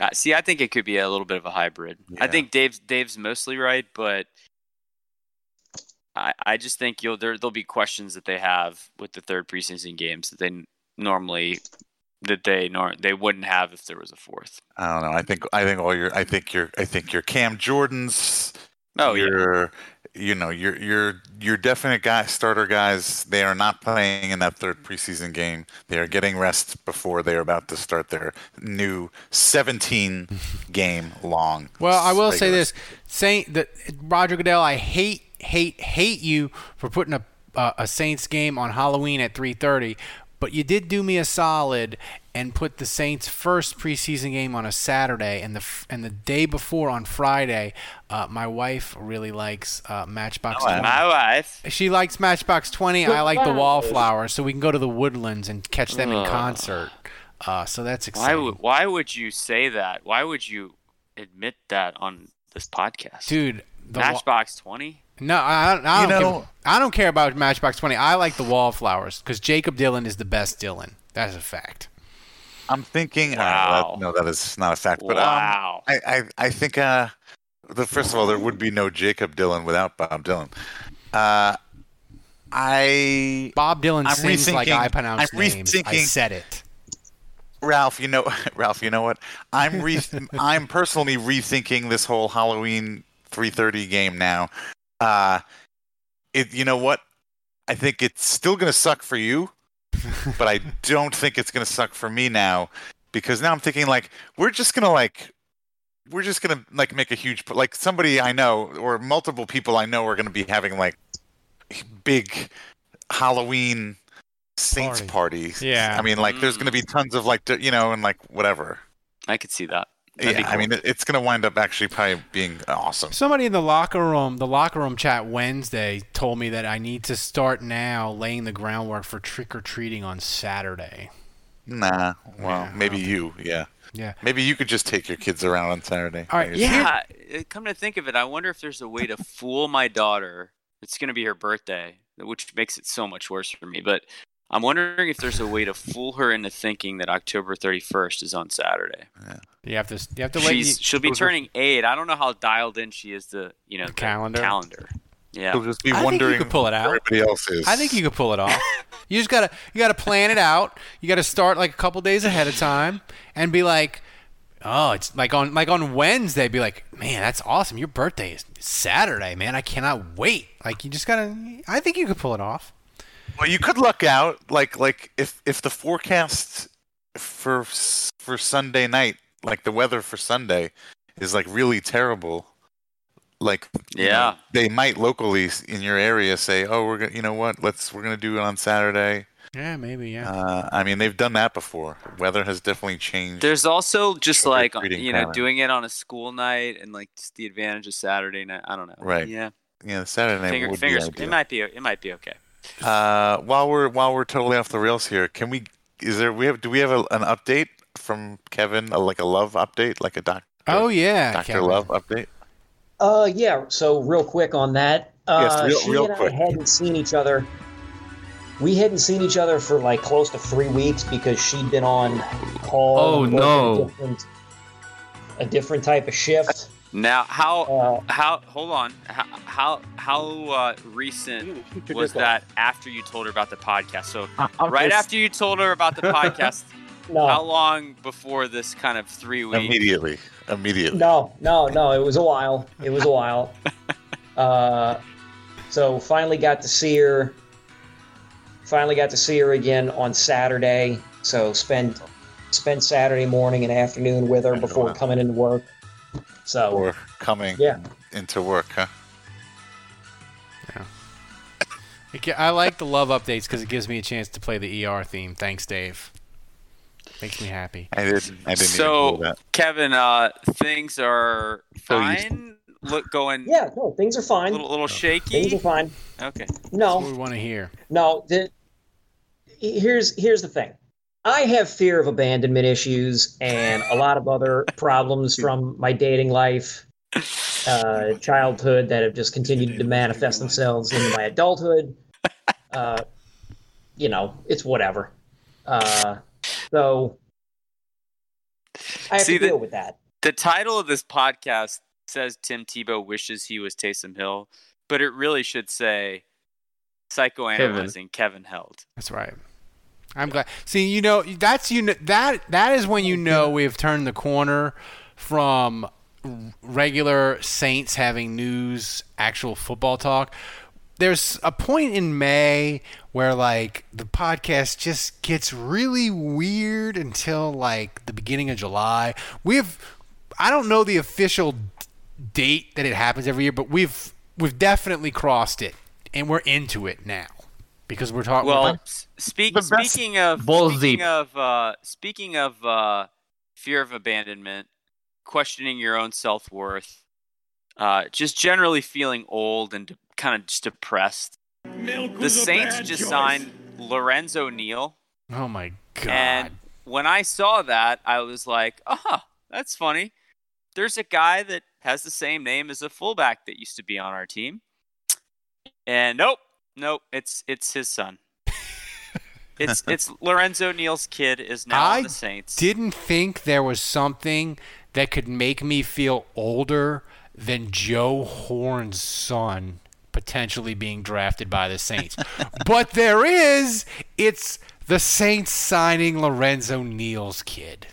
Uh, see, I think it could be a little bit of a hybrid. I think Dave's Dave's mostly right, but I I just think you'll there there'll be questions that they have with the third preseason games that they normally that they nor they wouldn't have if there was a fourth.
I don't know. I think I think all your I think your I think your Cam Jordans.
Oh, yeah.
your you know your your your definite guy starter guys. They are not playing in that third preseason game. They are getting rest before they are about to start their new 17 game long.
Well, I will say this, Saint that Roger Goodell, I hate, hate, hate you for putting a uh, a Saints game on Halloween at 3:30, but you did do me a solid and put the Saints' first preseason game on a Saturday, and the and the day before on Friday. Uh, my wife really likes uh, Matchbox.
Oh,
20.
My wife.
She likes Matchbox 20. I like the Wallflowers, so we can go to the Woodlands and catch them in concert. Uh, so that's exciting.
Why
exciting.
would why would you say that? Why would you admit that on this podcast?
Dude, the
Matchbox Twenty.
No, I, I don't.
know-
care, I don't care about Matchbox Twenty. I like the Wallflowers because Jakob Dylan is the best Dylan. That's a fact.
I'm thinking.
Wow.
Uh, that, no, that is not a fact. But
Wow.
um, I, I, I think. Uh, the first of all, there would be no Jakob Dylan without Bob Dylan. Uh, I
Bob Dylan
I'm
sings like
rethinking-
I pronounce
I'm
names. I said it.
Ralph, you know, Ralph, you know what? I'm re- I'm personally rethinking this whole Halloween 3:30 game now. Uh, it, you know what? I think it's still gonna suck for you, but I don't think it's gonna suck for me now because now I'm thinking like we're just gonna like we're just gonna like make a huge like somebody I know or multiple people I know are gonna be having like big Halloween Saints
Party.
parties.
Yeah.
I mean, like, there's going to be tons of like, you know, and like whatever.
I could see that. That'd
Yeah,
be
I mean, it's going to wind up actually probably being awesome.
Somebody in the locker room, the locker room chat Wednesday, told me that I need to start now laying the groundwork for trick or treating on Saturday.
Nah, well,
Yeah,
maybe
don't
you, yeah.
Yeah.
Maybe you could just take your kids around on Saturday.
All right,
by yourself.
Yeah, uh, come to think of it, I wonder if there's a way to fool my daughter. It's going to be her birthday, which makes it so much worse for me. But I'm wondering if there's a way to fool her into thinking that October 31st is on Saturday. Yeah.
You have to. You have to wait.
She's, she'll be turning eight. I don't know how dialed in she is to you know the
calendar?
Calendar. Yeah.
She'll just be
I think you
wondering
could pull it out.
everybody else is.
I think you could pull it off. you just gotta you gotta plan it out. You gotta start like a couple days ahead of time and be like, oh, it's like on like on Wednesday. Be like, man, that's awesome. Your birthday is Saturday, man. I cannot wait. Like you just gotta. I think you could pull it off.
Well, you could luck out, like like if if the forecast for for Sunday night, like the weather for Sunday, is like really terrible. Like you know,
Yeah.
they might locally in your area say, "Oh, we're gonna, you know what? Let's we're gonna do it on Saturday."
Yeah, maybe. Yeah.
Uh, I mean, they've done that before. Weather has definitely changed.
There's also just like you know
calendar.
doing it on a school night and like just the advantage of Saturday night. I don't know.
Right.
Yeah.
yeah, Saturday night
Finger,
would
fingers.
be
It might be. It might be okay.
Ideal. Uh, while we're while we're totally off the rails here, can we? Is there we have? Do we have a, an update from Kevin? A, like a love update, like a doctor?
oh yeah,
Doctor
Kevin.
Love update.
Uh, yeah. So real quick on that. Uh,
Yes, real-
she
real
and
quick.
I hadn't seen each other. we hadn't seen each other for like close to three weeks because she'd been on call.
Oh, no.
A different, a different type of shift.
Now, how
Uh,
how hold on, how how, how uh, recent was that after you told her about the podcast? So right after you told her about the podcast,
No.
how long before this kind of three weeks?
Immediately. Immediately.
No, no, no. It was a while. It was a while. uh, so finally got to see her. Finally got to see her again on Saturday. So spend spent Saturday morning and afternoon with her before coming into work. So
Or coming
Yeah.
into work, huh?
Yeah. I like the love updates because it gives me a chance to play the ER theme. Thanks, Dave. Makes me happy.
I didn't. I didn't
so
even know that.
Kevin, uh, things are
So
fine. Look, going
yeah, no, things are fine.
little little shaky.
Things are fine.
Okay.
No,
What we want to hear.
No, the, here's here's the thing. I have fear of abandonment issues and a lot of other problems from my dating life, uh, childhood that have just continued to manifest themselves into my adulthood. Uh, you know, it's whatever. Uh, so I have
See,
to
the-
deal with that.
The title of this podcast says Tim Tebow wishes he was Taysom Hill, but it really should say psychoanalyzing Kevin, Held.
That's right. I'm glad. See, you know, that's you. Know, that that is when you know we've turned the corner from regular Saints having news, actual football talk. There's a point in May where like the podcast just gets really weird until like the beginning of July. We've I don't know the official date that it happens every year, but we've we've definitely crossed it and we're into it now because we're talking.
Well, s- speak, speaking of speaking of uh, speaking of uh, fear of abandonment, questioning your own self worth, uh, just generally feeling old and de- kind of just depressed. the Saints just signed Lorenzo Neal,
oh my god.
and when I saw that, I was like, "Ah, that's funny." There's a guy that has the same name as a fullback that used to be on our team, and nope, nope, it's it's his son. It's it's Lorenzo Neal's kid is now
I
the Saints.
didn't think there was something that could make me feel older than Joe Horn's son potentially being drafted by the Saints. but there is. It's the Saints signing Lorenzo Neal's kid.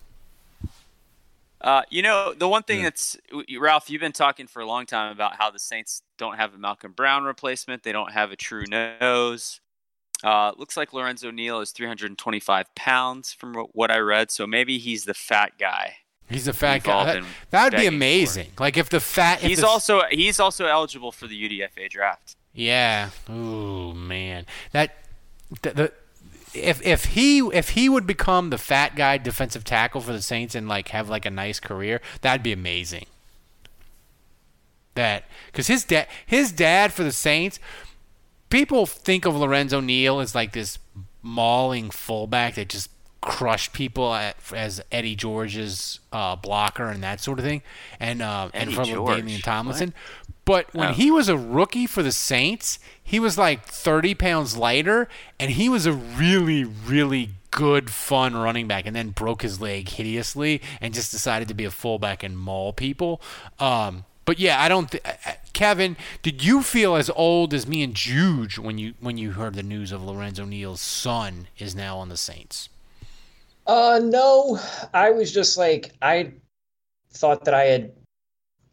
Uh, you know, the one thing that's Ralph, you've been talking for a long time about how the Saints don't have a Malcom Brown replacement. They don't have a true nose. Uh, looks like Lorenzo Neal is 325 pounds from what- I read, so maybe he's the fat guy.
He's a fat guy. That, would be amazing. Like if the fat. if
He's
the-
also he's also eligible for the UDFA draft.
Yeah. Oh man. That the, the if if he if he would become the fat guy defensive tackle for the Saints and like have like a nice career, that'd be amazing. That because his dad his dad for the Saints, people think of Lorenzo Neal as like this mauling fullback that just crushed people at, as Eddie George's uh, blocker and that sort of thing, and uh, and
George?
Damian Tomlinson. But when
Oh.
he was a rookie for the Saints, he was like 30 pounds lighter, and he was a really, really good, fun running back, and then broke his leg hideously and just decided to be a fullback and maul people. Um, but yeah, I don't. Th- uh, Kevin, did you feel as old as me and Juge when you when you heard the news of Lorenzo Neal's son is now on the Saints?
Uh, no, I was just like I thought that I had.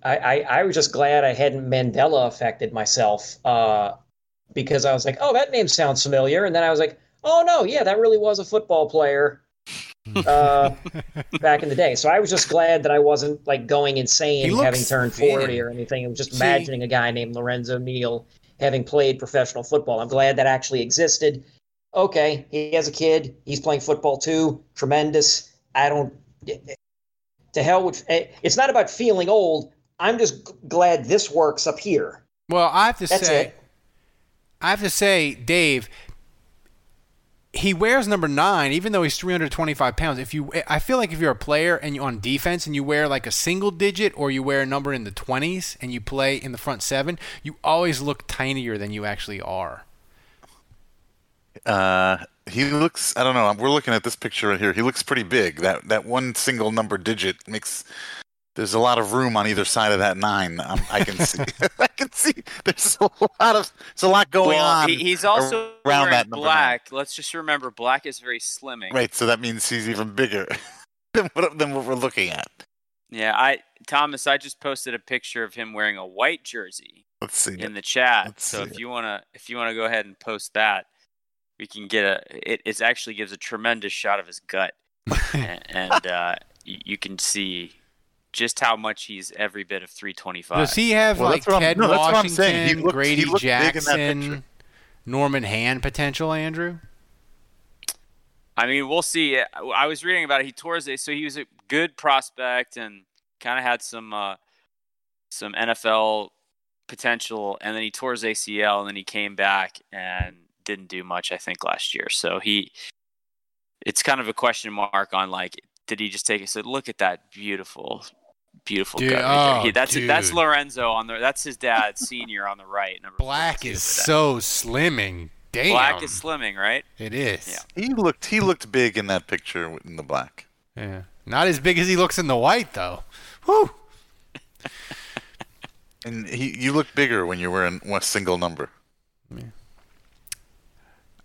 I, I, I was just glad I hadn't Mandela affected myself. Uh, because I was like, oh, that name sounds familiar, and then I was like, oh no, yeah, that really was a football player. Uh, back in the day. So I was just glad that I wasn't like going insane having turned
thin.
40 or anything. I was just
See-
imagining a guy named Lorenzo Neal having played professional football. I'm glad that actually existed. Okay, he has a kid. He's playing football too. Tremendous. I don't. To hell with. eh, It's not about feeling old. I'm just glad this works up here.
Well, I have to
That's
say,
it.
I have to say, Dave, he wears number nine, even though he's 325 pounds. If you, I feel like if you're a player and you're on defense and you wear like a single digit or you wear a number in the 20s and you play in the front seven, you always look tinier than you actually are.
Uh, he looks. I don't know. We're looking at this picture right here. He looks pretty big. That that one single number digit makes. There's a lot of room on either side of that nine. Um, I can see. I can see. There's a lot of. There's a lot going
well,
on.
he's also
around that
black. Let's just remember, black is very slimming.
Right. So that means he's even bigger than what than what we're looking at.
Yeah, I Thomas, I just posted a picture of him wearing a white jersey
Let's see.
in the chat.
Let's
so if you wanna if you wanna go ahead and post that, we can get a. It, it actually gives a tremendous shot of his gut, and, and uh, y- you can see just how much he's every bit of 325.
Does he have
Well,
like
that's what I'm-
Ted
no, that's what I'm
Washington,
saying. He looked- he
Grady
looked big
Jackson. Norman Hand potential, Andrew?
I mean, we'll see. I was reading about it. He tore his so he was a good prospect and kind of had some uh, some NFL potential, and then he tore his ACL, and then he came back and didn't do much. I think last year, so he it's kind of a question mark on like did he just take it? So look at that beautiful, beautiful
Dude,
gut right
oh,
He- that's that's. Lorenzo on the that's his dad, senior on the right. Number
Black is
for
so slimming. Damn.
black is slimming, right?
It is.
Yeah.
He looked. He looked big in that picture in the black.
Yeah. Not as big as he looks in the white, though. Whew.
And he, you look bigger when you're wearing one single number.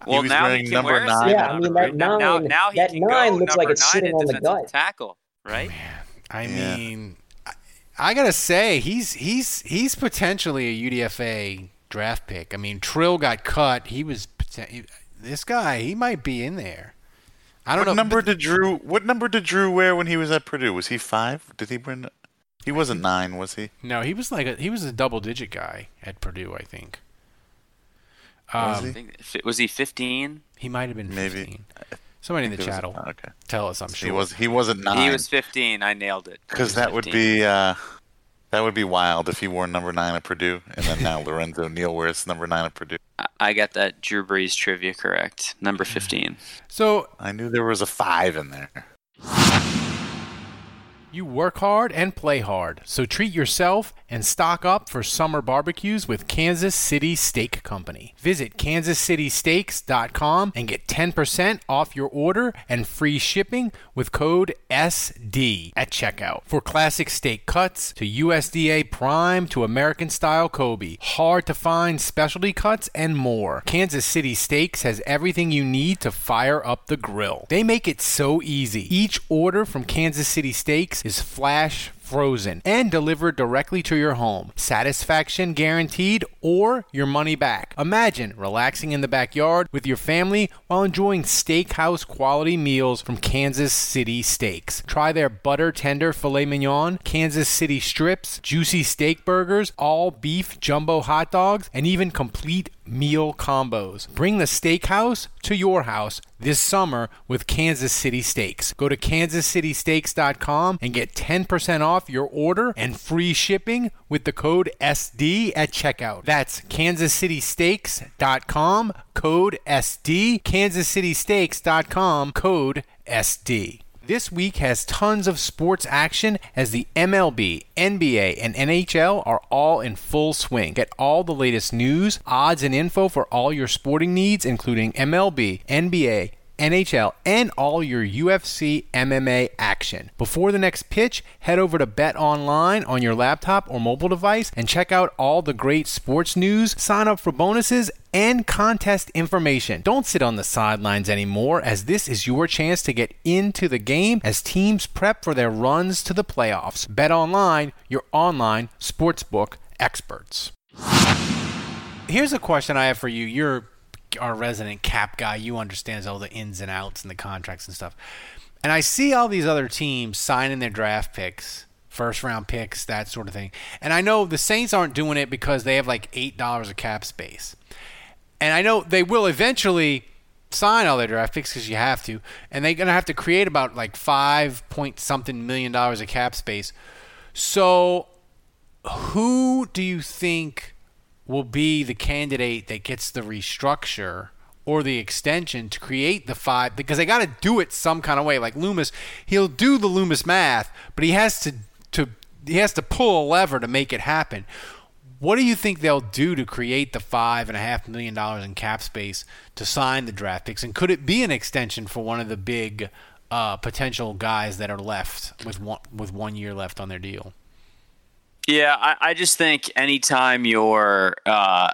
Well, he
was
now
wearing
he can
number
wear
nine.
Yeah, I mean, that
Now- now,
nine-
now he
that nine looks like it's
nine
sitting on the gut.
tackle, right?
I
Yeah.
mean, I, I gotta say he's he's he's potentially a UDFA draft pick. I mean, Trill got cut. He was this guy. He might be in there. I don't
what
know.
number did Drew? What number did Drew wear when he was at Purdue? Was he five? Did he bring? He wasn't nine, was he?
No, he was like a, he was a double digit guy at Purdue. I think.
Was
Um,
he?
I think if- was he 15?
he might have been
Maybe.
15. Somebody in the chat will
Okay.
tell us. I'm sure.
He was. He wasn't nine.
He was 15. I nailed it.
Because
was
that would be. Uh, that would be wild if he wore number nine at Purdue, and then now Lorenzo Neal wears number nine at Purdue.
I- I got that Drew Brees trivia correct. Number 15.
So
I knew there was a five in there.
You work hard and play hard, so treat yourself and stock up for summer barbecues with Kansas City Steak Company. Visit kansascitysteaks.com and get 10% off your order and free shipping with code SD at checkout. For classic steak cuts to USDA prime to American style Kobe, hard to find specialty cuts and more. Kansas City Steaks has everything you need to fire up the grill. They make it so easy. Each order from Kansas City Steaks is flash frozen and delivered directly to your home. Satisfaction guaranteed or your money back. Imagine relaxing in the backyard with your family while enjoying steakhouse quality meals from Kansas City Steaks. Try their butter tender filet mignon, Kansas City strips, juicy steak burgers, all beef jumbo hot dogs, and even complete meal combos. Bring the steakhouse to your house this summer with Kansas City Steaks. Go to kansascitysteaks.com and get 10% off your order and free shipping with the code SD at checkout. That's kansascitysteaks.com, code SD, kansascitysteaks.com, code SD. This week has tons of sports action as the MLB, NBA, and NHL are all in full swing. Get all the latest news, odds, and info for all your sporting needs, including MLB, NBA, NHL, and all your UFC MMA action. Before the next pitch, head over to Bet Online on your laptop or mobile device and check out all the great sports news, sign up for bonuses, and contest information. Don't sit on the sidelines anymore, as this is your chance to get into the game as teams prep for their runs to the playoffs. Bet Online, your online sportsbook experts. Here's a question I have for you. You're our resident cap guy. You understands all the ins and outs and the contracts and stuff. And I see all these other teams signing their draft picks, first round picks, that sort of thing. And I know the Saints aren't doing it because they have like eight dollars of cap space. And I know they will eventually sign all their draft picks because you have to, and they're gonna have to create about like five point something million dollars of cap space. So, who do you think will be the candidate that gets the restructure or the extension to create the five? Because they got to do it some kind of way. Like Loomis, he'll do the Loomis math, but he has to to he has to pull a lever to make it happen. What do you think they'll do to create the five and a half million dollars in cap space to sign the draft picks? And could it be an extension for one of the big uh, potential guys that are left with one with one year left on their deal?
Yeah, I, I just think anytime you're uh,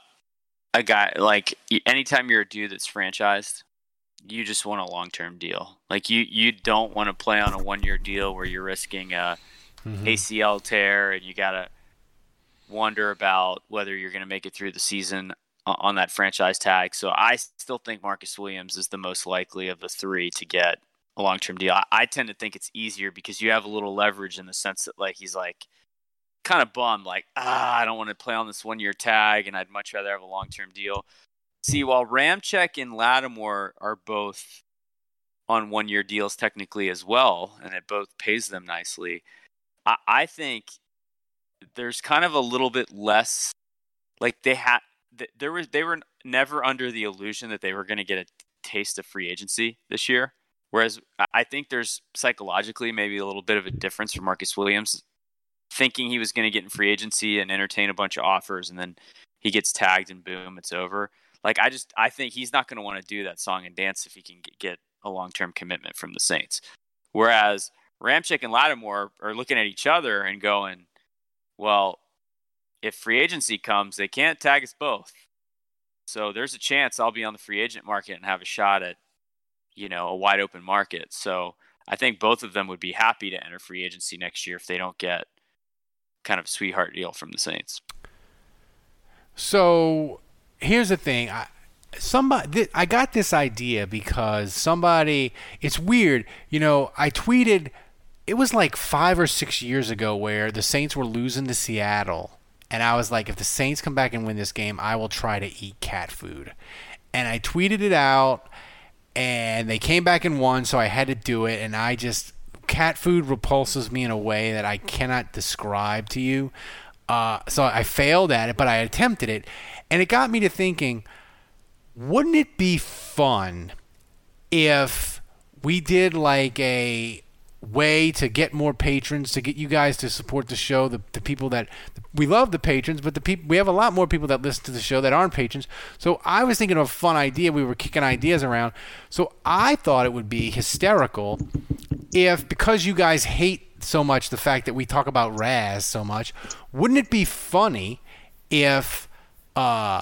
a guy like anytime you're a dude that's franchised, you just want a long term deal. Like you you don't want to play on a one year deal where you're risking a mm-hmm. ACL tear and you gotta wonder about whether you're going to make it through the season on that franchise tag. So I still think Marcus Williams is the most likely of the three to get a long term deal. I, I tend to think it's easier because you have a little leverage in the sense that like he's like kind of bummed, like, ah, I don't want to play on this one year tag and I'd much rather have a long term deal. See, while Ramczyk and Lattimore are both on one year deals technically as well, and it both pays them nicely, I, I think there's kind of a little bit less like they had there was they were never under the illusion that they were going to get a taste of free agency this year. Whereas I think there's psychologically maybe a little bit of a difference for Marcus Williams thinking he was going to get in free agency and entertain a bunch of offers, and then he gets tagged and boom, it's over. Like I just I think he's not going to want to do that song and dance if he can get a long term commitment from the Saints. Whereas Ramczyk and Lattimore are looking at each other and going, well, if free agency comes, they can't tag us both. So there's a chance I'll be on the free agent market and have a shot at, you know, a wide open market. So I think both of them would be happy to enter free agency next year if they don't get kind of sweetheart deal from the Saints.
So here's the thing. I, somebody I got this idea because somebody it's weird, you know, I tweeted it was like 5 or 6 years ago where the Saints were losing to Seattle and I was like if the Saints come back and win this game, I will try to eat cat food. And I tweeted it out and they came back and won, so I had to do it and I just cat food repulses me in a way that I cannot describe to you. Uh, so I failed at it, but I attempted it, and it got me to thinking: Wouldn't it be fun if we did like a way to get more patrons to get you guys to support the show the, the people that we love the patrons but the people we have a lot more people that listen to the show that aren't patrons so i was thinking of a fun idea we were kicking ideas around so i thought it would be hysterical if because you guys hate so much the fact that we talk about Raz so much, wouldn't it be funny if uh,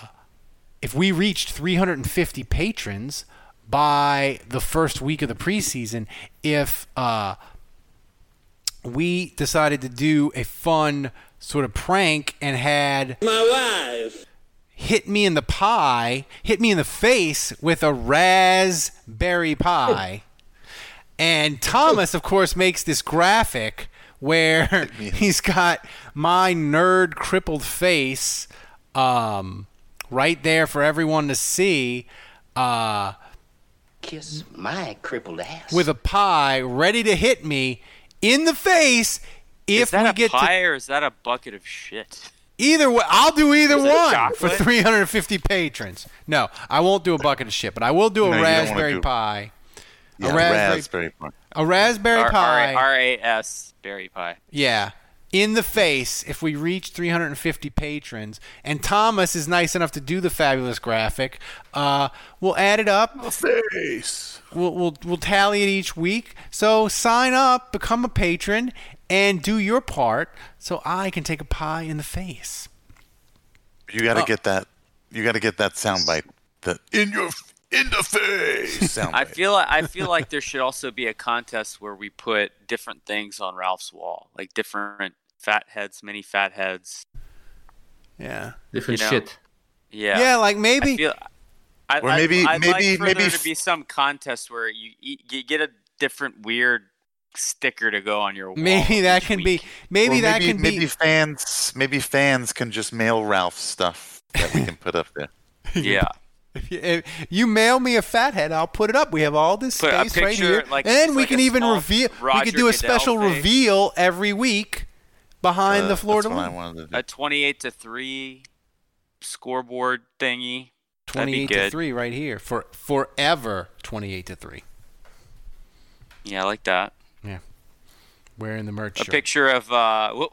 if we reached 350 patrons by the first week of the preseason? If uh, we decided to do a fun sort of prank and had
my wife
hit me in the pie, hit me in the face with a raspberry pie. And Thomas, of course, makes this graphic where he's got my nerd crippled face um, right there for everyone to see. Uh,
Kiss my crippled ass.
With a pie ready to hit me in the face if
is that
we
a
get
pie
to.
or is that a bucket of shit?
Either way, I'll do either one
chocolate?
for 350 patrons. No, I won't do a bucket of shit, but I will do a
No, you don't wanna
raspberry
do-
pie.
Yeah,
a raspberry,
raspberry pie.
a raspberry
R-
pie.
R- R A S berry pie.
Yeah. In the face if we reach 350 patrons. And Thomas is nice enough to do the fabulous graphic. Uh, we'll add it up.
Face.
We'll, we'll, we'll tally it each week. So sign up, become a patron, and do your part so I can take a pie in the face.
You got to
Oh.
get that. You got to get that soundbite. The in your in the face soundbite.
I feel like I feel like there should also be a contest where we put different things on Ralph's wall, like different fat heads, many fat heads.
Yeah.
Different
You know?
shit.
Yeah.
Yeah, like maybe-
I feel, I,
Or
I'd-
maybe-
I'd
maybe-
like for
maybe
there
f-
to be some contest where you you you get a different weird sticker to go on your wall.
Maybe that can
week.
be. Maybe
Or
that
maybe,
can
maybe
be.
fans maybe fans can just mail Ralph stuff that we can put up there.
Yeah.
If you, if you mail me a fathead, I'll put it up. We have all this
Put a
space right here,
like-
and we
like
can even
small
reveal. we could do a
Goodell
special
face.
reveal every week behind
Uh,
the Florida
that's
line.
wanted to.
A twenty-eight to three scoreboard thingy. That'd be
Twenty-eight to three, right here for forever. Twenty-eight to three.
Yeah, I like that.
Yeah. wearing the merch
A
shirt.
picture of uh, what,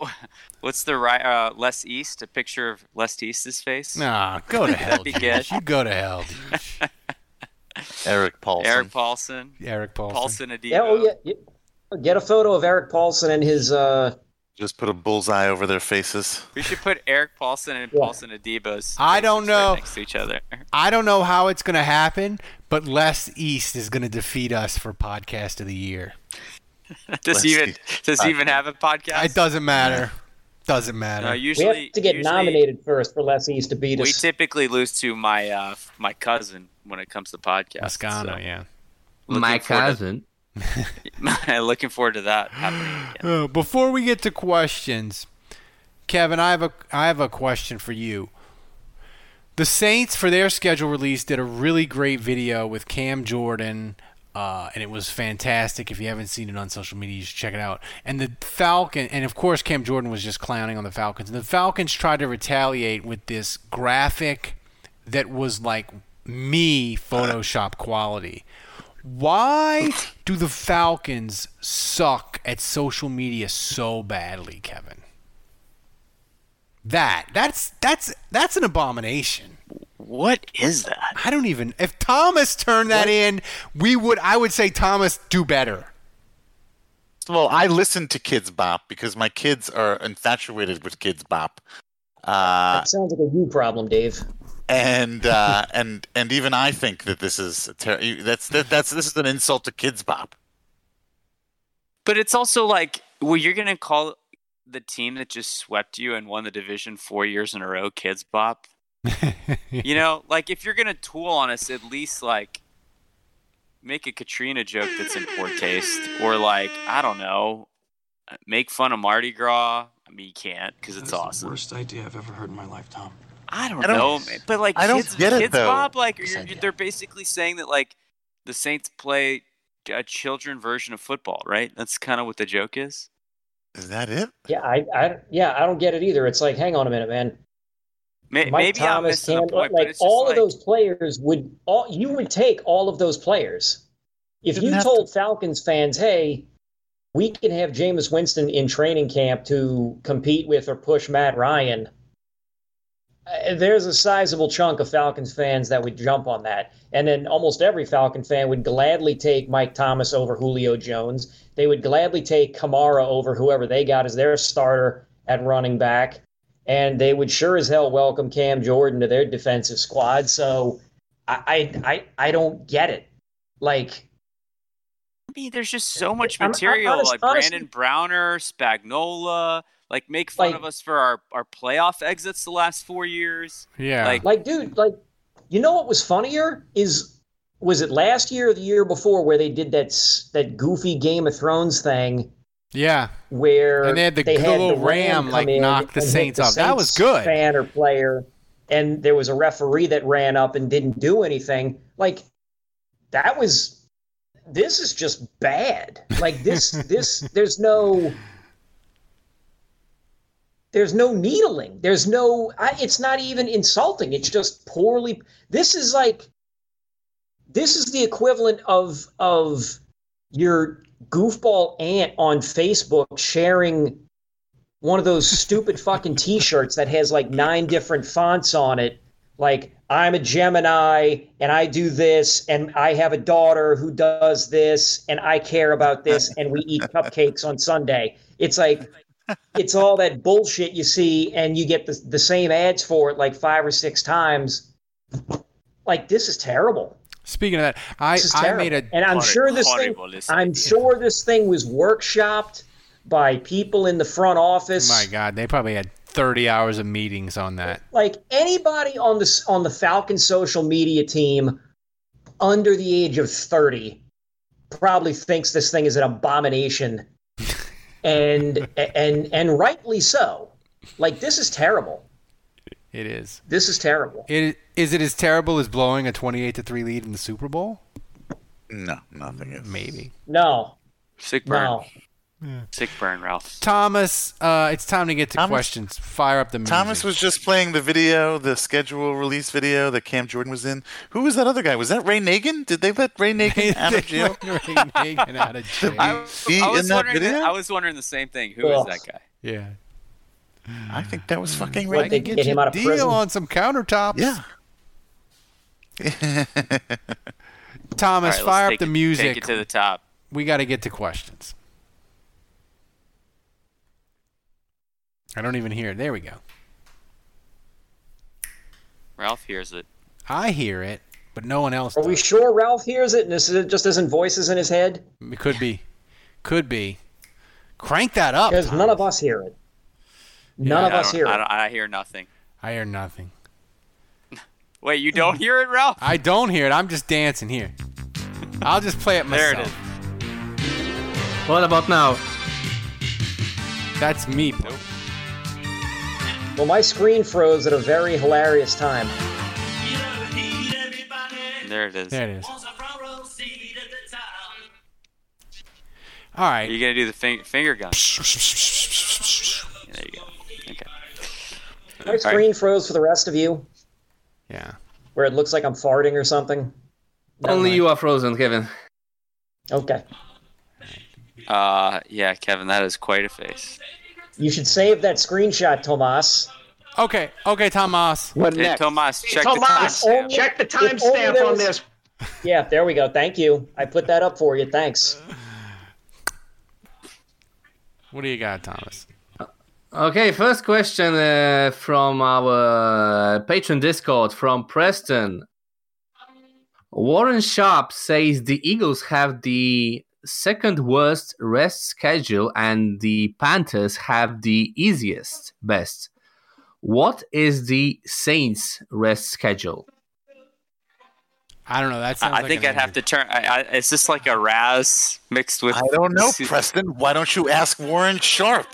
what's the right uh, Les East? A picture of Les East's face.
Nah, go to hell,
That'd be good.
You go to hell.
Eric Paulson.
Eric Paulson.
Eric Paulson.
Paulson Adebo.
Yeah, oh yeah, yeah. Get a photo of Eric Paulson and his. uh
Just put a bullseye over their faces.
We should put Eric Paulson and
Yeah.
Paulson Adebo's.
I don't know.
Right next to each other.
I don't know how it's going to happen, but Les East is going to defeat us for podcast of the year.
does
Let's
even
see.
does he even have a podcast?
It doesn't matter. Doesn't matter.
No,
We
usually
have to get
usually
nominated first for Les East to beat us.
We typically lose to my uh, my cousin when it comes to podcasts.
Mascano,
so
yeah.
looking
My cousin.
to- looking forward to that happening again.
Uh, before we get to questions, Kevin, I have a I have a question for you. The Saints, for their schedule release, did a really great video with Cam Jordan, uh, and it was fantastic. If you haven't seen it on social media, you should check it out. And the Falcon, and of course, Cam Jordan was just clowning on the Falcons. And the Falcons tried to retaliate with this graphic that was like me Photoshop quality. Why do the Falcons suck at social media so badly, Kevin? That that's that's that's an abomination.
What is that?
I don't even. If Thomas turned that in, we would. I would say Thomas do better.
Well, I listen to Kidz Bop because my kids are infatuated with Kidz Bop. Uh,
that sounds like a you problem, Dave.
And uh, and and even I think that this is a ter- that's that, that's this is an insult to Kidz Bop.
But it's also like, well, you're gonna call the team that just swept you and won the division four years in a row, Kidz Bop. you know, like if you're gonna tool on us, at least like make a Katrina joke that's in poor taste, or like I don't know, make fun of Mardi Gras. I mean, you can't because it's awesome.
Worst idea I've ever heard in my life, Tom.
I don't,
I don't-
know, man. But like,
I don't
kids,
get it,
kids
though.
Bob, like you're, you're- they're basically saying that like the Saints play a children version of football, right? That's kind of what the joke is.
Is that it?
Yeah, I, I, yeah, I don't get it either. It's like, hang on a minute, man.
May-
Mike
maybe I'm
Thomas,
missing
Cam,
the point,
like
but it's just
all
like,
of those players would, all you would take all of those players. If you
have
told Falcons fans, hey, we can have Jameis Winston in training camp to compete with or push Matt Ryan, Uh, there's a sizable chunk of Falcons fans that would jump on that. And then almost every Falcon fan would gladly take Mike Thomas over Julio Jones. They would gladly take Kamara over whoever they got as their starter at running back. And they would sure as hell welcome Cam Jordan to their defensive squad. So I I I, I don't get it. Like
I mean, there's just so much
I'm- I'm
material,
honest-
like
honestly-
Brandon Browner, Spagnola. Like make fun
Like-
of us for our, our playoff exits the last four years.
Yeah.
Like,
Like, dude, like, you know what was funnier is was it last year or the year before where they did that that goofy Game of Thrones thing
yeah.
where
And they had the they
had
little
the
ram,
come
like,
in
knock the
and hit
Saints
the
off. That was good.
Fan or player, and there was a referee that ran up and didn't do anything. Like that was. This is just bad. Like this. this. There's no. There's no needling. There's no. I, it's not even insulting. It's just poorly. This is like. This is the equivalent of of your goofball aunt on Facebook sharing one of those stupid fucking T-shirts that has like nine different fonts on it, like I'm a Gemini and I do this, and I have a daughter who does this, and I care about this, and we eat cupcakes on Sunday. It's like it's all that bullshit you see, and you get the, the same ads for it like five or six times. Like this is terrible.
Speaking of that, I I made a
and I'm
Horri-
sure this thing. I'm sure this thing was workshopped by people in the front office.
my God, they probably had 30 hours of meetings on that.
Like anybody on the on the Falcon social media team under the age of 30 probably thinks this thing is an abomination, and and and rightly so. Like this is terrible.
It is.
This is terrible.
It is it as terrible as blowing a 28 to 3 lead in the Super Bowl?
No, nothing is.
Maybe.
No,
sick burn.
no.
Sick burn, Ralph.
Thomas, uh, it's time to get to
Thomas-
questions. Fire up the music.
Thomas was just playing the video, the schedule release video that Cam Jordan was in. Who was that other guy? Was that Ray Nagin? Did they let Ray Nagin out of jail?
Ray Nagin out of jail.
I,
Be
I was
in that
wondering.
video?
I was wondering the same thing. Who is
Ugh.
that guy?
yeah.
I think that was fucking
What,
Ray
they
Nagin.
get him out of
deal
prison?
on some countertops.
Yeah.
Thomas,
All right, let's
fire up
take
the
it-
music.
Take it to the top.
we got to get to questions. I don't even hear it. There we go.
Ralph hears it.
I hear it, but no one else
Are
does.
we sure Ralph hears it and this is- just isn't voices in his head?
It could be. Could be. Crank that up.
Because none of us hear it. None of us
don't-
hear
I,
it.
don't- I hear nothing.
I hear nothing.
Wait, you don't hear it, Ralph?
I don't hear it. I'm just dancing here. I'll just play it
There
myself.
it is.
What about now?
That's me.
Well, my screen froze at a very hilarious time.
There it is.
There it is. All right.
Are you gonna do the fing- finger gun? there you go. Okay.
My screen froze for the rest of you,
Yeah.
where it looks like I'm farting or something.
Only you are frozen, Kevin.
Okay.
Uh, yeah, Kevin, that is quite a face.
You should save that screenshot, Tomas.
Okay. Okay, Thomas.
What
Hey,
next?
Tomas, check
Tomas,
the timestamp.
check the timestamp on this.
Yeah, there we go. Thank you. I put that up for you. Thanks.
What do you got, Thomas?
Okay, first question uh, from our patron Discord from Preston. Warren Sharp says the Eagles have the second worst rest schedule and the Panthers have the easiest best. What is the Saints rest schedule?
I don't know. That
I, I
like
think I'd have to turn. I, I, is this like a Raz mixed with?
I don't know, Preston. Why don't you ask Warren Sharp?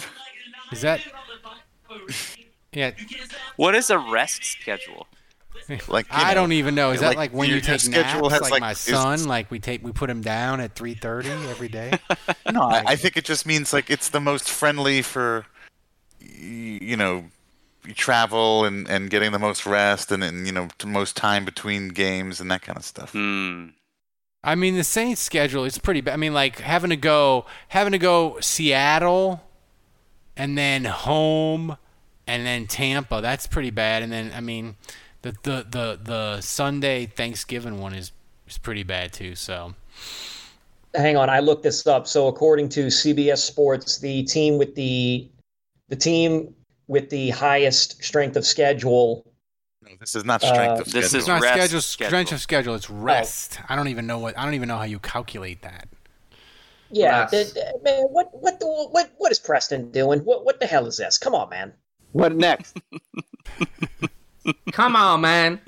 Is that? Yeah.
What is a rest schedule?
Like
I
know,
don't even know. Is that
like
like when
your-
you take
schedule
naps,
has,
like,
like,
my
is-
son? Like we take we put him down at three thirty every day.
No, I, I think it just means like it's the most friendly for you know you travel and and getting the most rest and, and you know most time between games and that kind of stuff.
Hmm.
I mean, the Saints' schedule is pretty bad. I mean, like having to go having to go Seattle, and then home, and then Tampa. That's pretty bad. And then I mean, the the the, the Sunday Thanksgiving one is is pretty bad too. So
Hang on, I looked this up. So according to CBS Sports, the team with the the team with the highest strength of schedule.
This is not strength
Uh,
of
This
schedule.
is
it's not
rest
schedule,
schedule.
strength of schedule. It's rest. I don't even know what I don't even know how you calculate that.
Yeah,
Yes.
th- th- man, what what the, what what is Preston doing? What what the hell is this? Come on, man.
What next?
Come on, man.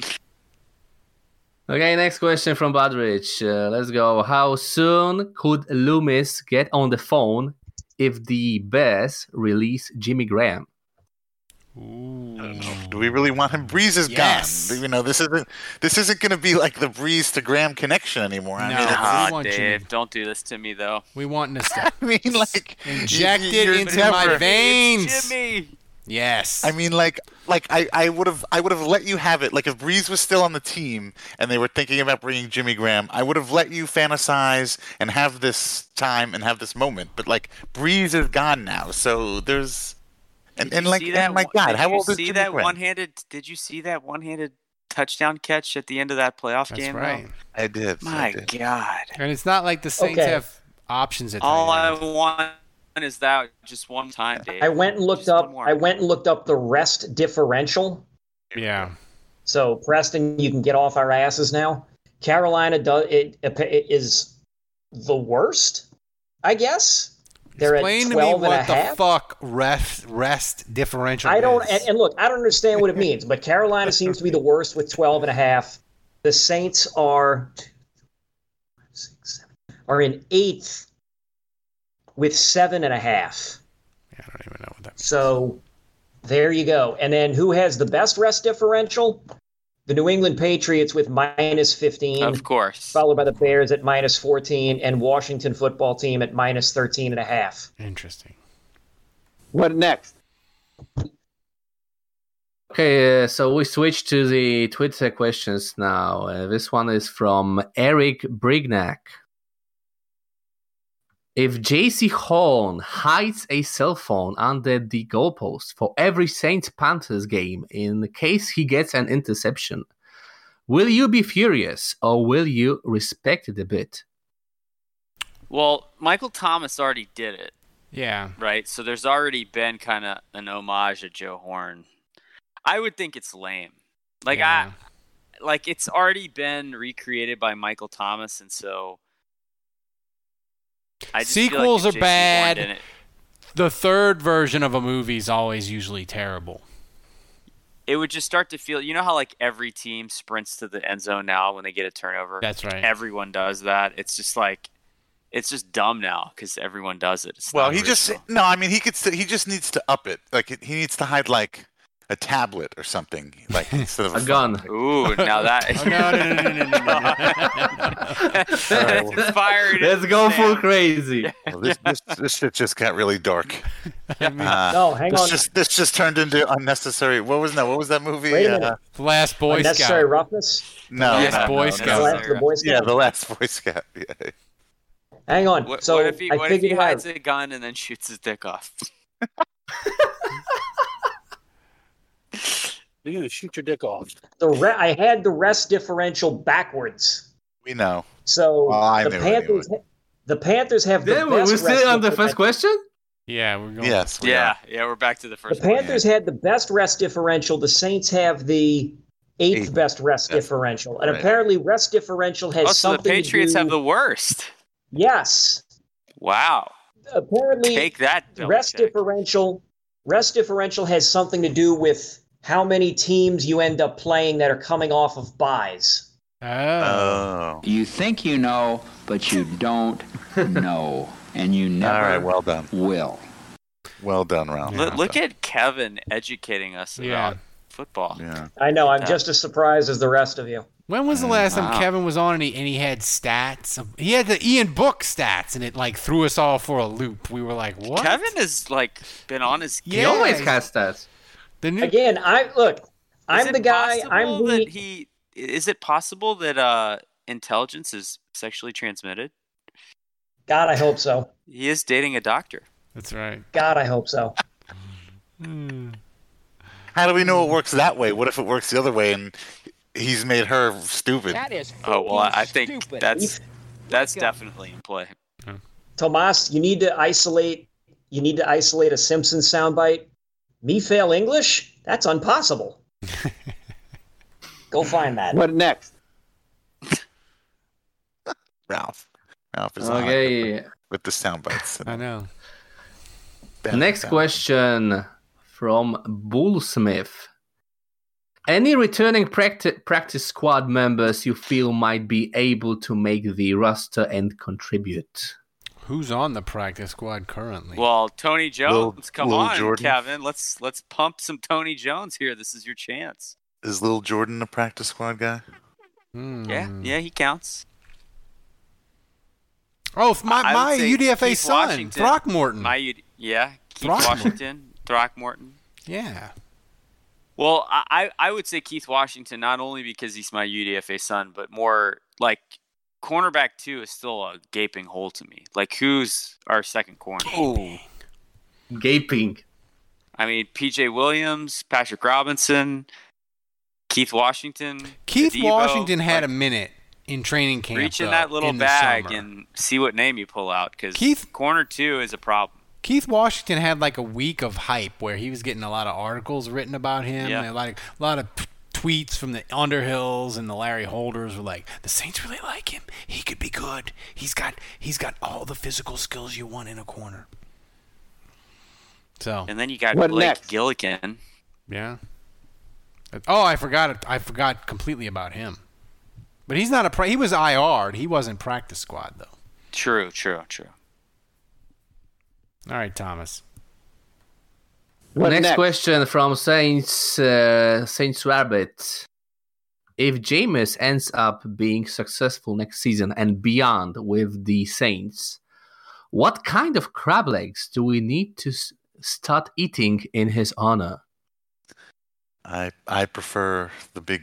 Okay, next question from Badrich. Uh, let's go. How soon could Loomis get on the phone if the Bears release Jimmy Graham?
Do we really want him? Brees is
Yes.
gone. You know, this isn't this isn't going to be like the Brees to Graham connection anymore. I
No.
mean, it's,
Ah,
want
Dave,
Jimmy.
don't do this to me though.
We want nostalgia.
I mean, like
Inject
you-
it into
never-
my veins.
Jimmy.
Yes.
I mean, like, like I, I would have, I would have let you have it. Like, if Brees was still on the team and they were thinking about bringing Jimmy Graham, I would have let you fantasize and have this time and have this moment. But like, Brees is gone now, so there's, and, and like,
see
and
that
my
one-
God,
did
how
you
old is
see
Jimmy
that
Graham?
one-handed? Did you see that one-handed touchdown catch at the end of that playoff
That's
game? though?
right.
I did.
My
I did.
God.
And it's not like the Saints
Okay.
have options at
All
tight
I want is that just one time, Dave.
I went and looked
Just
up. I went and looked up the rest differential.
Yeah.
So Preston, you can get off our asses now. Carolina does it, it is the worst, I guess. They're
Explain
at
to me
and a
what the
half.
fuck rest rest differential
I don't
is.
and, and look, I don't understand what it means, but Carolina seems to be the worst with 12 and a half. The Saints are are in eighth with seven and a half.
Yeah, I don't even know what that means.
So there you go. And then who has the best rest differential? the New England Patriots with minus 15,
Of course.
followed by the Bears at minus 14, and Washington football team at minus 13 and a half.
Interesting.
What next?
Okay, uh, so we switch to the Twitter questions now. Uh, this one is from Eric Brignac. If Jaycee Horn hides a cell phone under the goalpost for every Saints Panthers game in case he gets an interception, will you be furious or will you respect it a bit?
Well, Michael Thomas already did it,
Yeah.
right? So there's already been kind of an homage to Joe Horn. I would think it's lame. Like
Yeah.
I like it's already been recreated by Michael Thomas and so I just feel like
Sequels are bad.
didn't-
The third version of a movie is always usually terrible.
It would just start to feel you know how like every team sprints to the end zone now when they get a turnover?
That's right.
Everyone does that. It's just like it's just dumb now because everyone does it. It's
Well,
not
he just no. I mean, he could. st- He just needs to up it. Like he needs to hide like a tablet or something. Like instead of
A gun.
Ooh, now that
Oh, no, no, no, no, no, no, no.
That's inspired.
Let's go full crazy.
Well, this, this this shit just got really dark. Uh,
No, hang
this
on.
Just, this just turned into unnecessary. What was that? What was that movie?
Wait a
Uh.
The Last Boy
Unnecessary
Scout.
roughness?
no,
Last
no,
Boy
no,
Scout.
The last, the Boy Scout.
Yeah, the last Boy Scout. Yeah.
Hang on.
What,
so
what if he
I
what if he
figured out.
hides a gun and then shoots his dick off?
You're gonna shoot your dick off.
The re- I had the rest differential backwards.
We know.
So
Well, I
the
knew
Panthers, the Panthers have the
Yeah, we-
best
we're still on the first question?
Yeah, we're going.
Yes. we
Yeah,
are.
yeah, we're back to the
The
first one.
Panthers had the best rest differential. The Saints have the eighth
Eighth
best rest
best.
differential, and
Right.
apparently rest differential has
Oh, so the
something
Patriots
to do.
have the worst.
yes.
Wow.
Apparently,
Take that,
rest
Belichick.
differential. Rest differential has something to do with how many teams you end up playing that are coming off of buys.
Oh.
Oh.
You think you know, but you don't know. And you never
All right. Well done.
will.
Well done, Ralph.
Look, look at Kevin educating us
Yeah.
about football.
Yeah.
I know. I'm
Yeah.
just as surprised as the rest of you.
When was the last time Kevin was on and he, and he had stats? He had the Ian Book stats, and it like threw us all for a loop. We were like, "What?"
Kevin has like been on his
He always has stats.
The new
Again, I look. I'm the guy. I'm the.
that he. Is it possible that uh intelligence is sexually transmitted?
God, I hope so.
He is dating a doctor.
That's right.
God, I hope so.
How do we know it works that way? What if it works the other way and he's made her stupid?
is
Oh well, I I think that's that's definitely in play.
Tomas, you need to isolate. You need to isolate a Simpsons soundbite. Me fail English? That's impossible. Go find that.
What next?
Ralph. Ralph is on
Okay.
with the sound bites.
I know.
Next question from Bullsmith. Any returning practi- practice squad members you feel might be able to make the roster and contribute?
Who's on the practice squad currently?
Well, Tony Jones, come
Lil
on,
Jordan.
Kevin. Let's let's pump some Tony Jones here. This is your chance.
Is Little Jordan a practice squad guy?
Hmm.
Yeah, yeah, he counts.
Oh, f- my,
I
my
say
UDFA
Keith
son,
Washington.
Throckmorton.
My U- yeah, Keith
Throckmorton.
Washington, Throckmorton.
yeah.
Well, I I I would say Keith Washington not only because he's my UDFA son, but more like cornerback two is still a gaping hole to me. Like who's our second corner?
Oh. Gaping.
I mean, PJ Williams, Patrick Robinson, Keith Washington.
Keith
Adebo,
Washington had
like,
a minute in training camp.
reach in
though,
that little
in
bag and see what name you pull out because
Keith-
corner two is a problem.
Keith Washington had like a week of hype where he was getting a lot of articles written about him.
Yeah.
and like a lot of t- tweets from the Underhills and the Larry Holders were like, "The Saints really like him. He could be good. He's got he's got all the physical skills you want in a corner." So
And then you got
What
Blake
next?
Gillikin.
yeah. Oh, I forgot. It. I forgot completely about him. But he's not a. Pra- he was IR'd. He wasn't practice squad though.
True, true, true.
All right, Thomas.
What
next,
next?
question from Saints uh, Saints Rabbit. if Jameis ends up being successful next season and beyond with the Saints, what kind of crab legs do we need to s- start eating in his honor?
I I prefer the big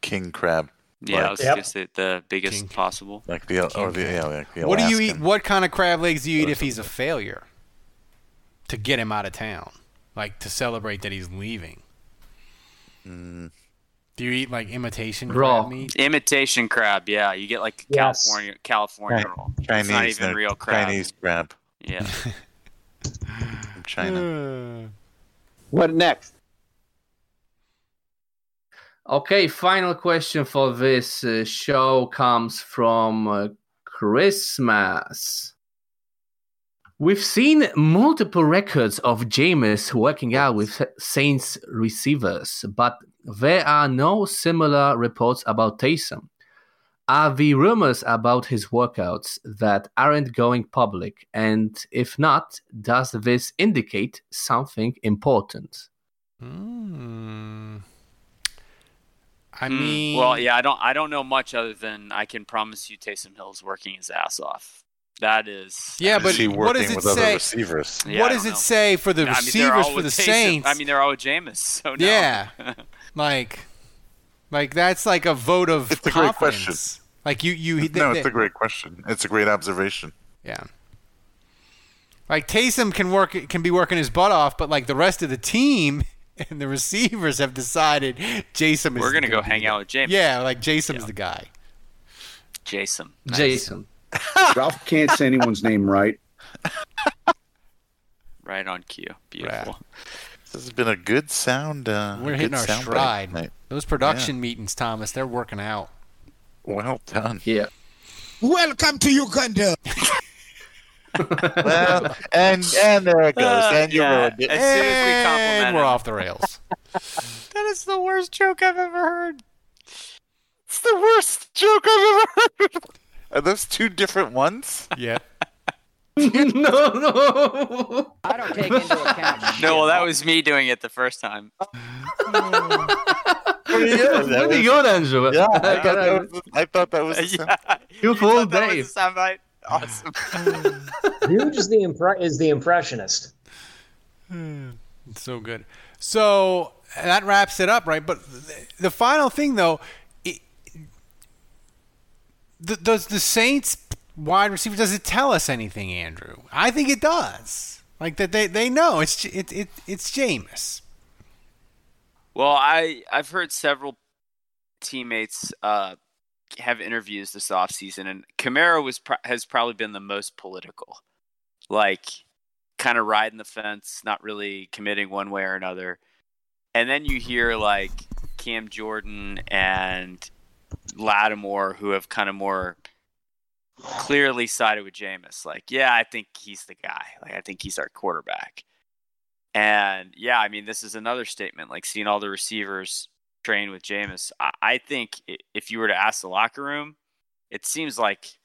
king crab.
Yeah, I
like,
was gonna say the biggest possible.
like the or the yeah, like the
What do you eat? What kind of crab legs do you eat if he's a failure? To get him out of town, like to celebrate that he's leaving.
Mm,
Do you eat like imitation
Raw.
crab meat?
Imitation crab, yeah. You get like
Yes.
California California
Chi-
roll.
Chinese,
it's not even
no,
real crab.
Chinese crab
Yeah.
from China.
What next?
Okay, final question for this uh, show comes from uh, Christmas. We've seen multiple records of Jameis working out with Saints receivers, but there are no similar reports about Taysom. Are the rumors about his workouts that aren't going public? And if not, does this indicate something important?
Hmm. I
Hmm,
mean,
well, yeah, I don't I don't know much other than I can promise you Taysom Hill's working his ass off. That is
Yeah, but
he
what does it
with other
say?
receivers?
Yeah,
what does it
know.
say for the
I mean,
receivers for
with
the
Taysom.
Saints?
I mean, they're all with Jameis. So no.
Yeah. like, like that's like a vote of
It's a great question.
Like you, you. They,
no,
they-
it's a great question. It's a great observation.
Yeah. Like Taysom can work, can be working his butt off, but like the rest of the team and the receivers have decided Jason is.
We're gonna go hang out with James.
Yeah, like Jason's the guy.
Jason. Nice.
Jason.
Ralph can't say anyone's name right.
Right on cue. Beautiful.
This has been a good sound. Uh,
We're hitting our
sound
stride.
tonight.
Those production meetings, Thomas, they're working out.
Well done.
Yeah.
Welcome to Uganda.
well, and and there it goes.
Uh,
and you
yeah.
ruined it.
As soon as we
And
compliment
we're off the rails.
That is the worst joke I've ever heard.
It's the worst joke I've ever heard. Are those two different ones?
Yeah.
no, no.
I don't take into account.
No, well, that was me doing it the first time.
Oh, yeah, that
Pretty
was-
good, Andrew.
yeah, I thought that was, I thought that was the sound.
yeah.
You fooled
That was
Dave.
soundbite. Awesome.
Huge is the impre- is the impressionist.
It's so good. So that wraps it up, right? But the, the final thing, though, does the Saints wide receiver does it tell us anything, Andrew? I think it does. Like that they, they know it's it, it it's Jameis.
Well, I I've heard several teammates uh, have interviews this offseason, and Kamara was pro- has probably been the most political, like kind of riding the fence, not really committing one way or another. And then you hear like Cam Jordan and Lattimore, who have kind of more clearly sided with Jameis. Like, yeah, I think he's the guy. Like, I think he's our quarterback. And yeah, I mean, this is another statement. Like seeing all the receivers train with Jameis. I, I think if you were to ask the locker room, it seems like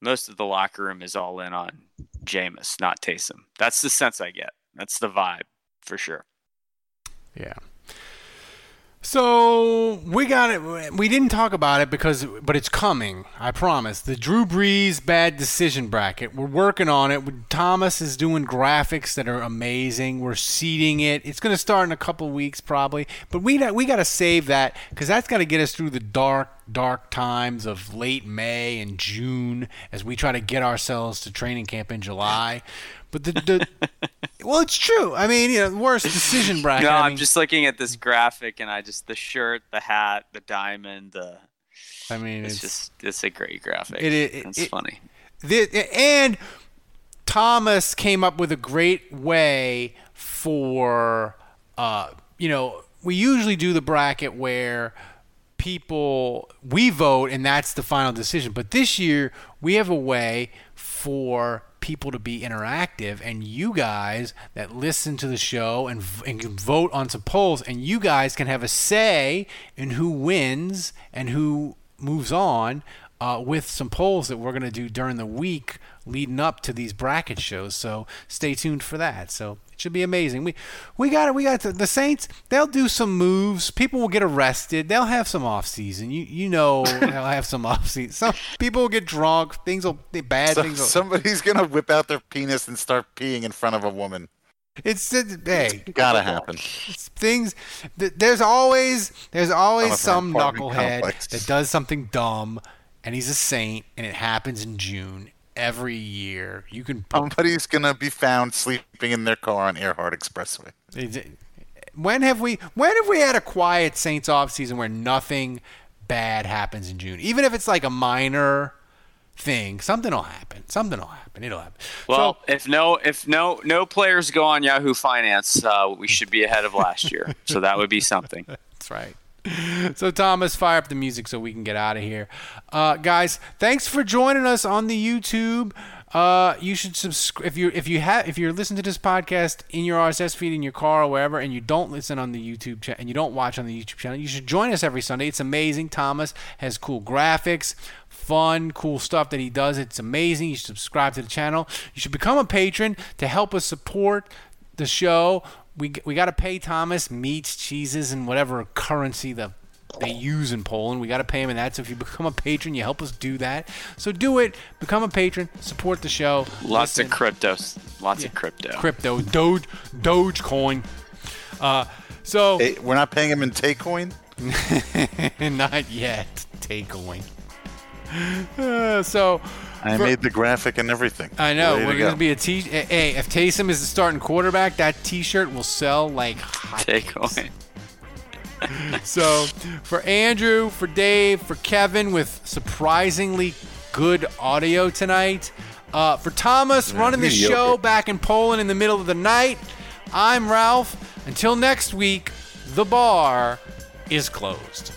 most of the locker room is all in on Jameis, not Taysom. That's the sense I get. That's the vibe for sure.
Yeah. So we got it. We didn't talk about it because, but it's coming. I promise. The Drew Brees bad decision bracket. We're working on it. Thomas is doing graphics that are amazing. We're seeding it. It's going to start in a couple weeks probably, but we we got to save that because that's got to get us through the dark dark times of late May and June as we try to get ourselves to training camp in July. But the, the well, it's true. I mean, you know, worst decision bracket.
no,
I
I'm
mean,
just looking at this graphic and I just the shirt, the hat, the diamond, the
I mean,
it's,
it's,
just it's a great graphic.
It- it-
it's
it-
funny.
the, and Thomas came up with a great way for, uh, you know, we usually do the bracket where people we vote and that's the final decision. But this year we have a way for people to be interactive and you guys that listen to the show and, and can vote on some polls and you guys can have a say in who wins and who moves on uh, with some polls that we're going to do during the week leading up to these bracket shows. So stay tuned for that. So should be amazing. We we got it. We got the, the Saints. They'll do some moves. People will get arrested. They'll have some off season. You you know they'll have some off season. Some people will get drunk. Things will be bad
So-
things. Will,
somebody's gonna whip out their penis and start peeing in front of a woman.
it's it, hey
Gotta happen.
things. th- There's always there's always some knucklehead
complex.
that does something dumb, and he's a saint, and it happens in June every year. You can
Somebody's gonna be found sleeping in their car on Earhart Expressway.
When have we when have we had a quiet Saints off season where nothing bad happens in June? Even if it's like a minor thing, something will happen. Something will happen. It'll happen.
Well, if no if no no players go on Yahoo Finance, uh, we should be ahead of last year. so that would be something.
That's right. So Thomas, fire up the music so we can get out of here, uh, guys. Thanks for joining us on the YouTube. Uh, you should subscribe if you if you have if you're listening to this podcast in your RSS feed in your car or wherever, and you don't listen on the YouTube channel and you don't watch on the YouTube channel, you should join us every Sunday. It's amazing. Thomas has cool graphics, fun, cool stuff that he does. It's amazing. You should subscribe to the channel. You should become a patron to help us support the show. We we got to pay Thomas meats, cheeses, and whatever currency the they use in Poland. We got to pay him in that. So if you become a patron, you help us do that. So do it. Become a patron. Support the show.
Lots
Listen.
of cryptos. Lots of crypto.
crypto, Doge, Dogecoin. Uh, so
Hey, we're not paying him in Takecoin.
not yet. Takecoin. Uh, so
I
for-
made the graphic and everything.
I know
Ready
we're
to
gonna
go.
be a t. Hey, if Taysom is the starting quarterback, that T-shirt will sell like
Take away.
so for Andrew, for Dave, for Kevin with surprisingly good audio tonight. Uh, for Thomas running the
mediocre.
show back in Poland in the middle of the night. I'm Ralph. Until next week, the bar is closed.